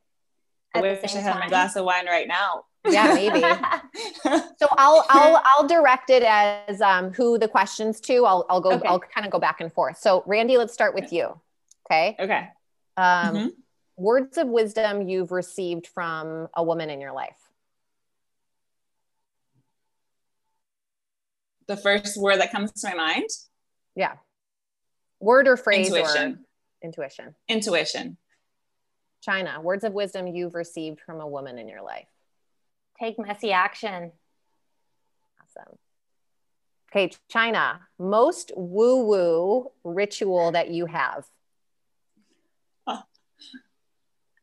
I wish I had time. my glass of wine right now. Yeah, maybe. so I'll I'll I'll direct it as um, who the questions to. I'll I'll go okay. I'll kind of go back and forth. So Randee, let's start with you. Okay. Okay. Um, mm-hmm. Words of wisdom you've received from a woman in your life. The first word that comes to my mind? Yeah. Word or phrase intuition. or intuition. Intuition. China, words of wisdom you've received from a woman in your life. Take messy action. Awesome. Okay, China, most woo woo ritual that you have.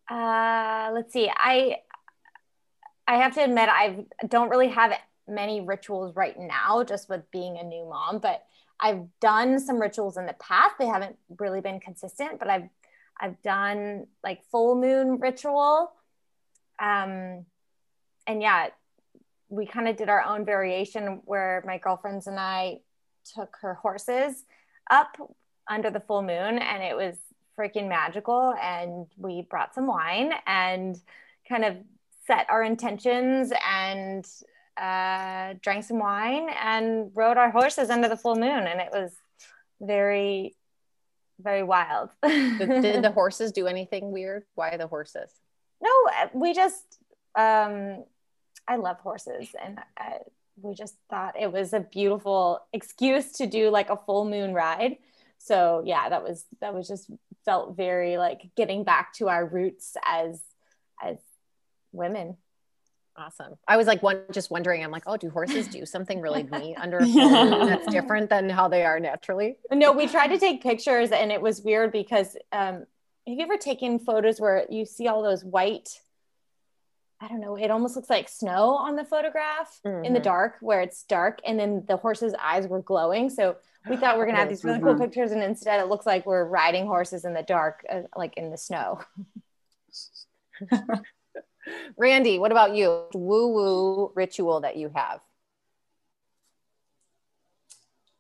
Uh, let's see. I I have to admit I don't really have many rituals right now, just with being a new mom. But I've done some rituals in the past. They haven't really been consistent, but I've I've done like full moon ritual. Um, and yeah, we kind of did our own variation where my girlfriends and I took her horses up under the full moon, and it was freaking magical. And we brought some wine and kind of set our intentions and uh, drank some wine and rode our horses under the full moon. And it was very, very wild. did, did the horses do anything weird? Why the horses? No, we just, um, I love horses and uh, we just thought it was a beautiful excuse to do like a full moon ride. So yeah, that was, that was just felt very like getting back to our roots as, as women. Awesome. I was like one just wondering, I'm like, oh, do horses do something really neat under a that's different than how they are naturally? No, we tried to take pictures and it was weird because um have you ever taken photos where you see all those white I don't know, it almost looks like snow on the photograph mm-hmm. in the mm-hmm. dark where it's dark and then the horse's eyes were glowing. So we thought we are going to have these really cool mm-hmm. pictures and instead it looks like we're riding horses in the dark uh, like in the snow. Randee, what about you? Woo woo ritual that you have?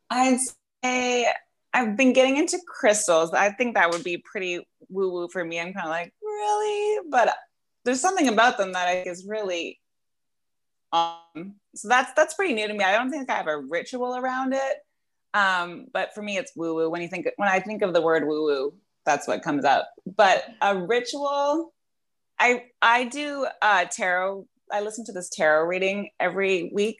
I'd say I've been getting into crystals. I think that would be pretty woo woo for me. I'm kind of like, really? But there's something about them that I is really um so that's that's pretty new to me. I don't think I have a ritual around it. Um, but for me it's woo woo. When you think when I think of the word woo woo, that's what comes up. But a ritual I I do uh, tarot. I listen to this tarot reading every week,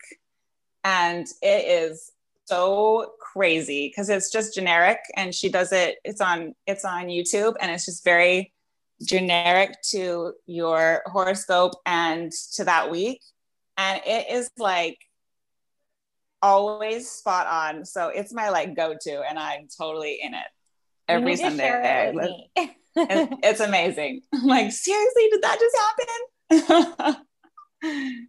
and it is so crazy because it's just generic, and she does it. It's on it's on YouTube, and it's just very generic to your horoscope and to that week, and it is like always spot on. So it's my like go to, and I'm totally in it every Sunday. It it's amazing. I'm like, seriously, did that just happen?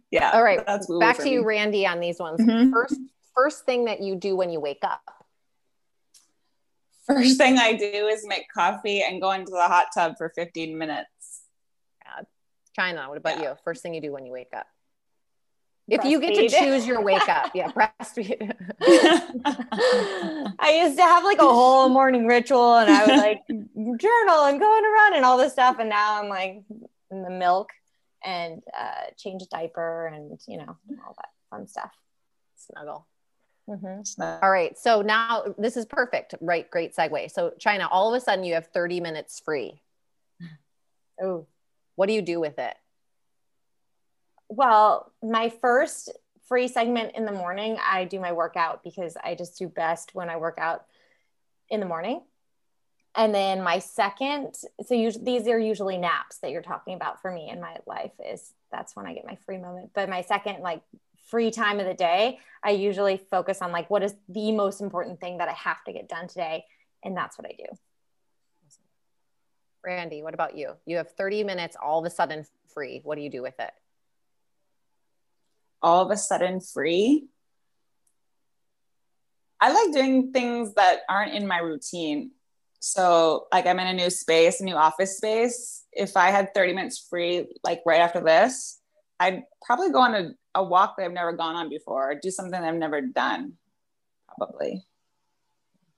yeah. All right. Back to you, Randee, on these ones. Mm-hmm. First, first thing that you do when you wake up. First thing I do is make coffee and go into the hot tub for 15 minutes. Yeah. China, what about yeah. you? First thing you do when you wake up? If you get to choose your wake up, yeah, breastfeed. I used to have like a whole morning ritual and I would like journal and go on a run and all this stuff. And now I'm like in the milk and uh, change a diaper and, you know, all that fun stuff. Snuggle. Mm-hmm. All right. So now this is perfect. Right. Great segue. So, China, all of a sudden you have 30 minutes free. Oh, what do you do with it? well, my first free segment in the morning, I do my workout because I just do best when I work out in the morning. And then my second, so usually these are usually naps that you're talking about for me in my life is that's when I get my free moment. But my second like free time of the day, I usually focus on like what is the most important thing that I have to get done today. And that's what I do. Randee, what about you? You have 30 minutes all of a sudden free. What do you do with it? all of a sudden free. I like doing things that aren't in my routine. So, like, I'm in a new space, a new office space. If I had 30 minutes free, like right after this, I'd probably go on a, a walk that I've never gone on before, or do something I've never done, probably.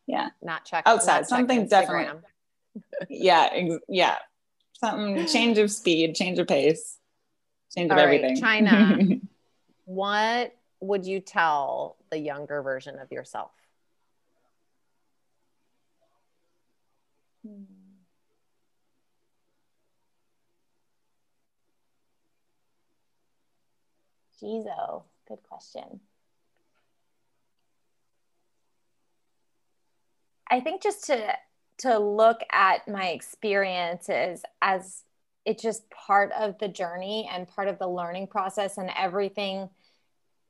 Yeah. Not check outside, not something definitely. yeah. Ex- yeah. Something, change of speed, change of pace, change of right, everything. China. what would you tell the younger version of yourself? Hmm. Jizo, good question. I think just to to look at my experiences as it's just part of the journey and part of the learning process and everything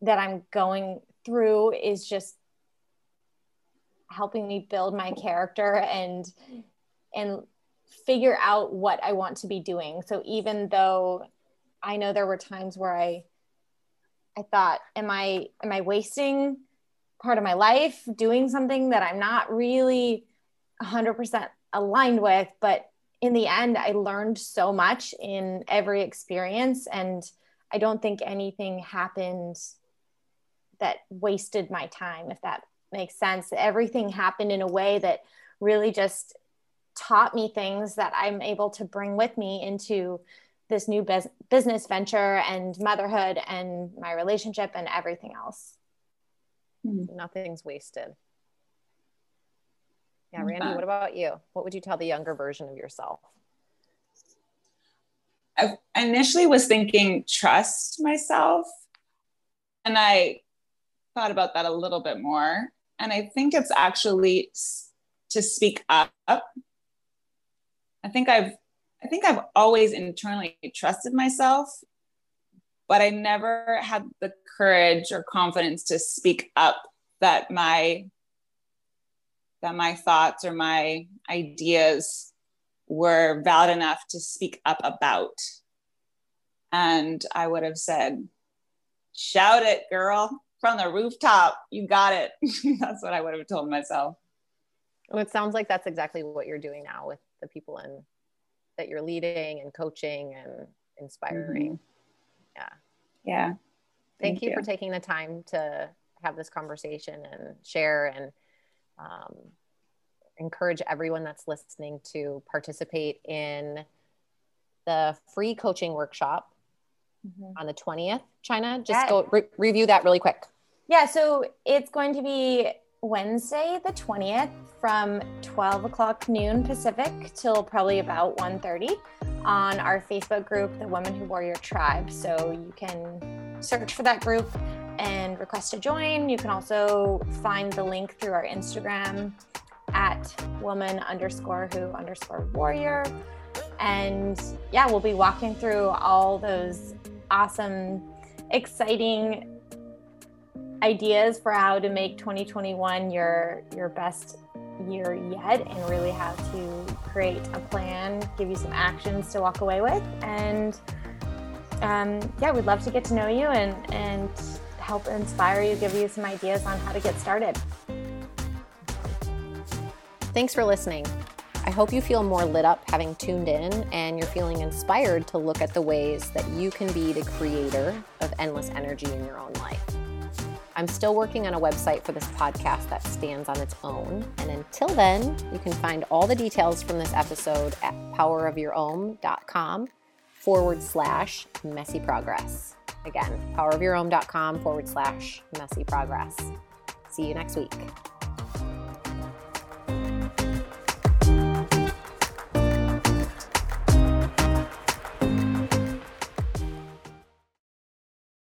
that I'm going through is just helping me build my character and and figure out what I want to be doing. So even though I know there were times where I I thought, am I am I wasting part of my life doing something that I'm not really 100% aligned with, but in the end I learned so much in every experience and I don't think anything happened that wasted my time if that makes sense. Everything happened in a way that really just taught me things that I'm able to bring with me into this new bus- business venture and motherhood and my relationship and everything else. Mm-hmm. Nothing's wasted. Yeah, Randee, what about you? What would you tell the younger version of yourself? I initially was thinking trust myself. And I thought about that a little bit more. And I think it's actually to speak up. I think I've I think I've always internally trusted myself, but I never had the courage or confidence to speak up that my that my thoughts or my ideas were valid enough to speak up about. And I would have said, shout it, girl, from the rooftop. You got it. that's what I would have told myself. Well, it sounds like that's exactly what you're doing now with the people in that you're leading and coaching and inspiring. Mm-hmm. Yeah. Yeah. Thank, Thank you, you, for taking the time to have this conversation and share and um, encourage everyone that's listening to participate in the free coaching workshop mm-hmm. on the 20th. China, just yeah. go re- review that really quick. Yeah, so it's going to be Wednesday, the 20th, from 12 o'clock noon Pacific till probably about 1.30 on our Facebook group, The Women Who Warrior Tribe. So you can search for that group and request to join. You can also find the link through our Instagram at woman underscore who underscore warrior. And yeah, we'll be walking through all those awesome, exciting ideas for how to make 2021 your your best year yet and really how to create a plan, give you some actions to walk away with. And um, yeah, we'd love to get to know you and, and help inspire you, give you some ideas on how to get started. Thanks for listening. I hope you feel more lit up having tuned in and you're feeling inspired to look at the ways that you can be the creator of endless energy in your own life. I'm still working on a website for this podcast that stands on its own. And until then, you can find all the details from this episode at powerofyourohm.com forward slash messy progress. Again, powerofyourohm.com forward slash messy progress. See you next week.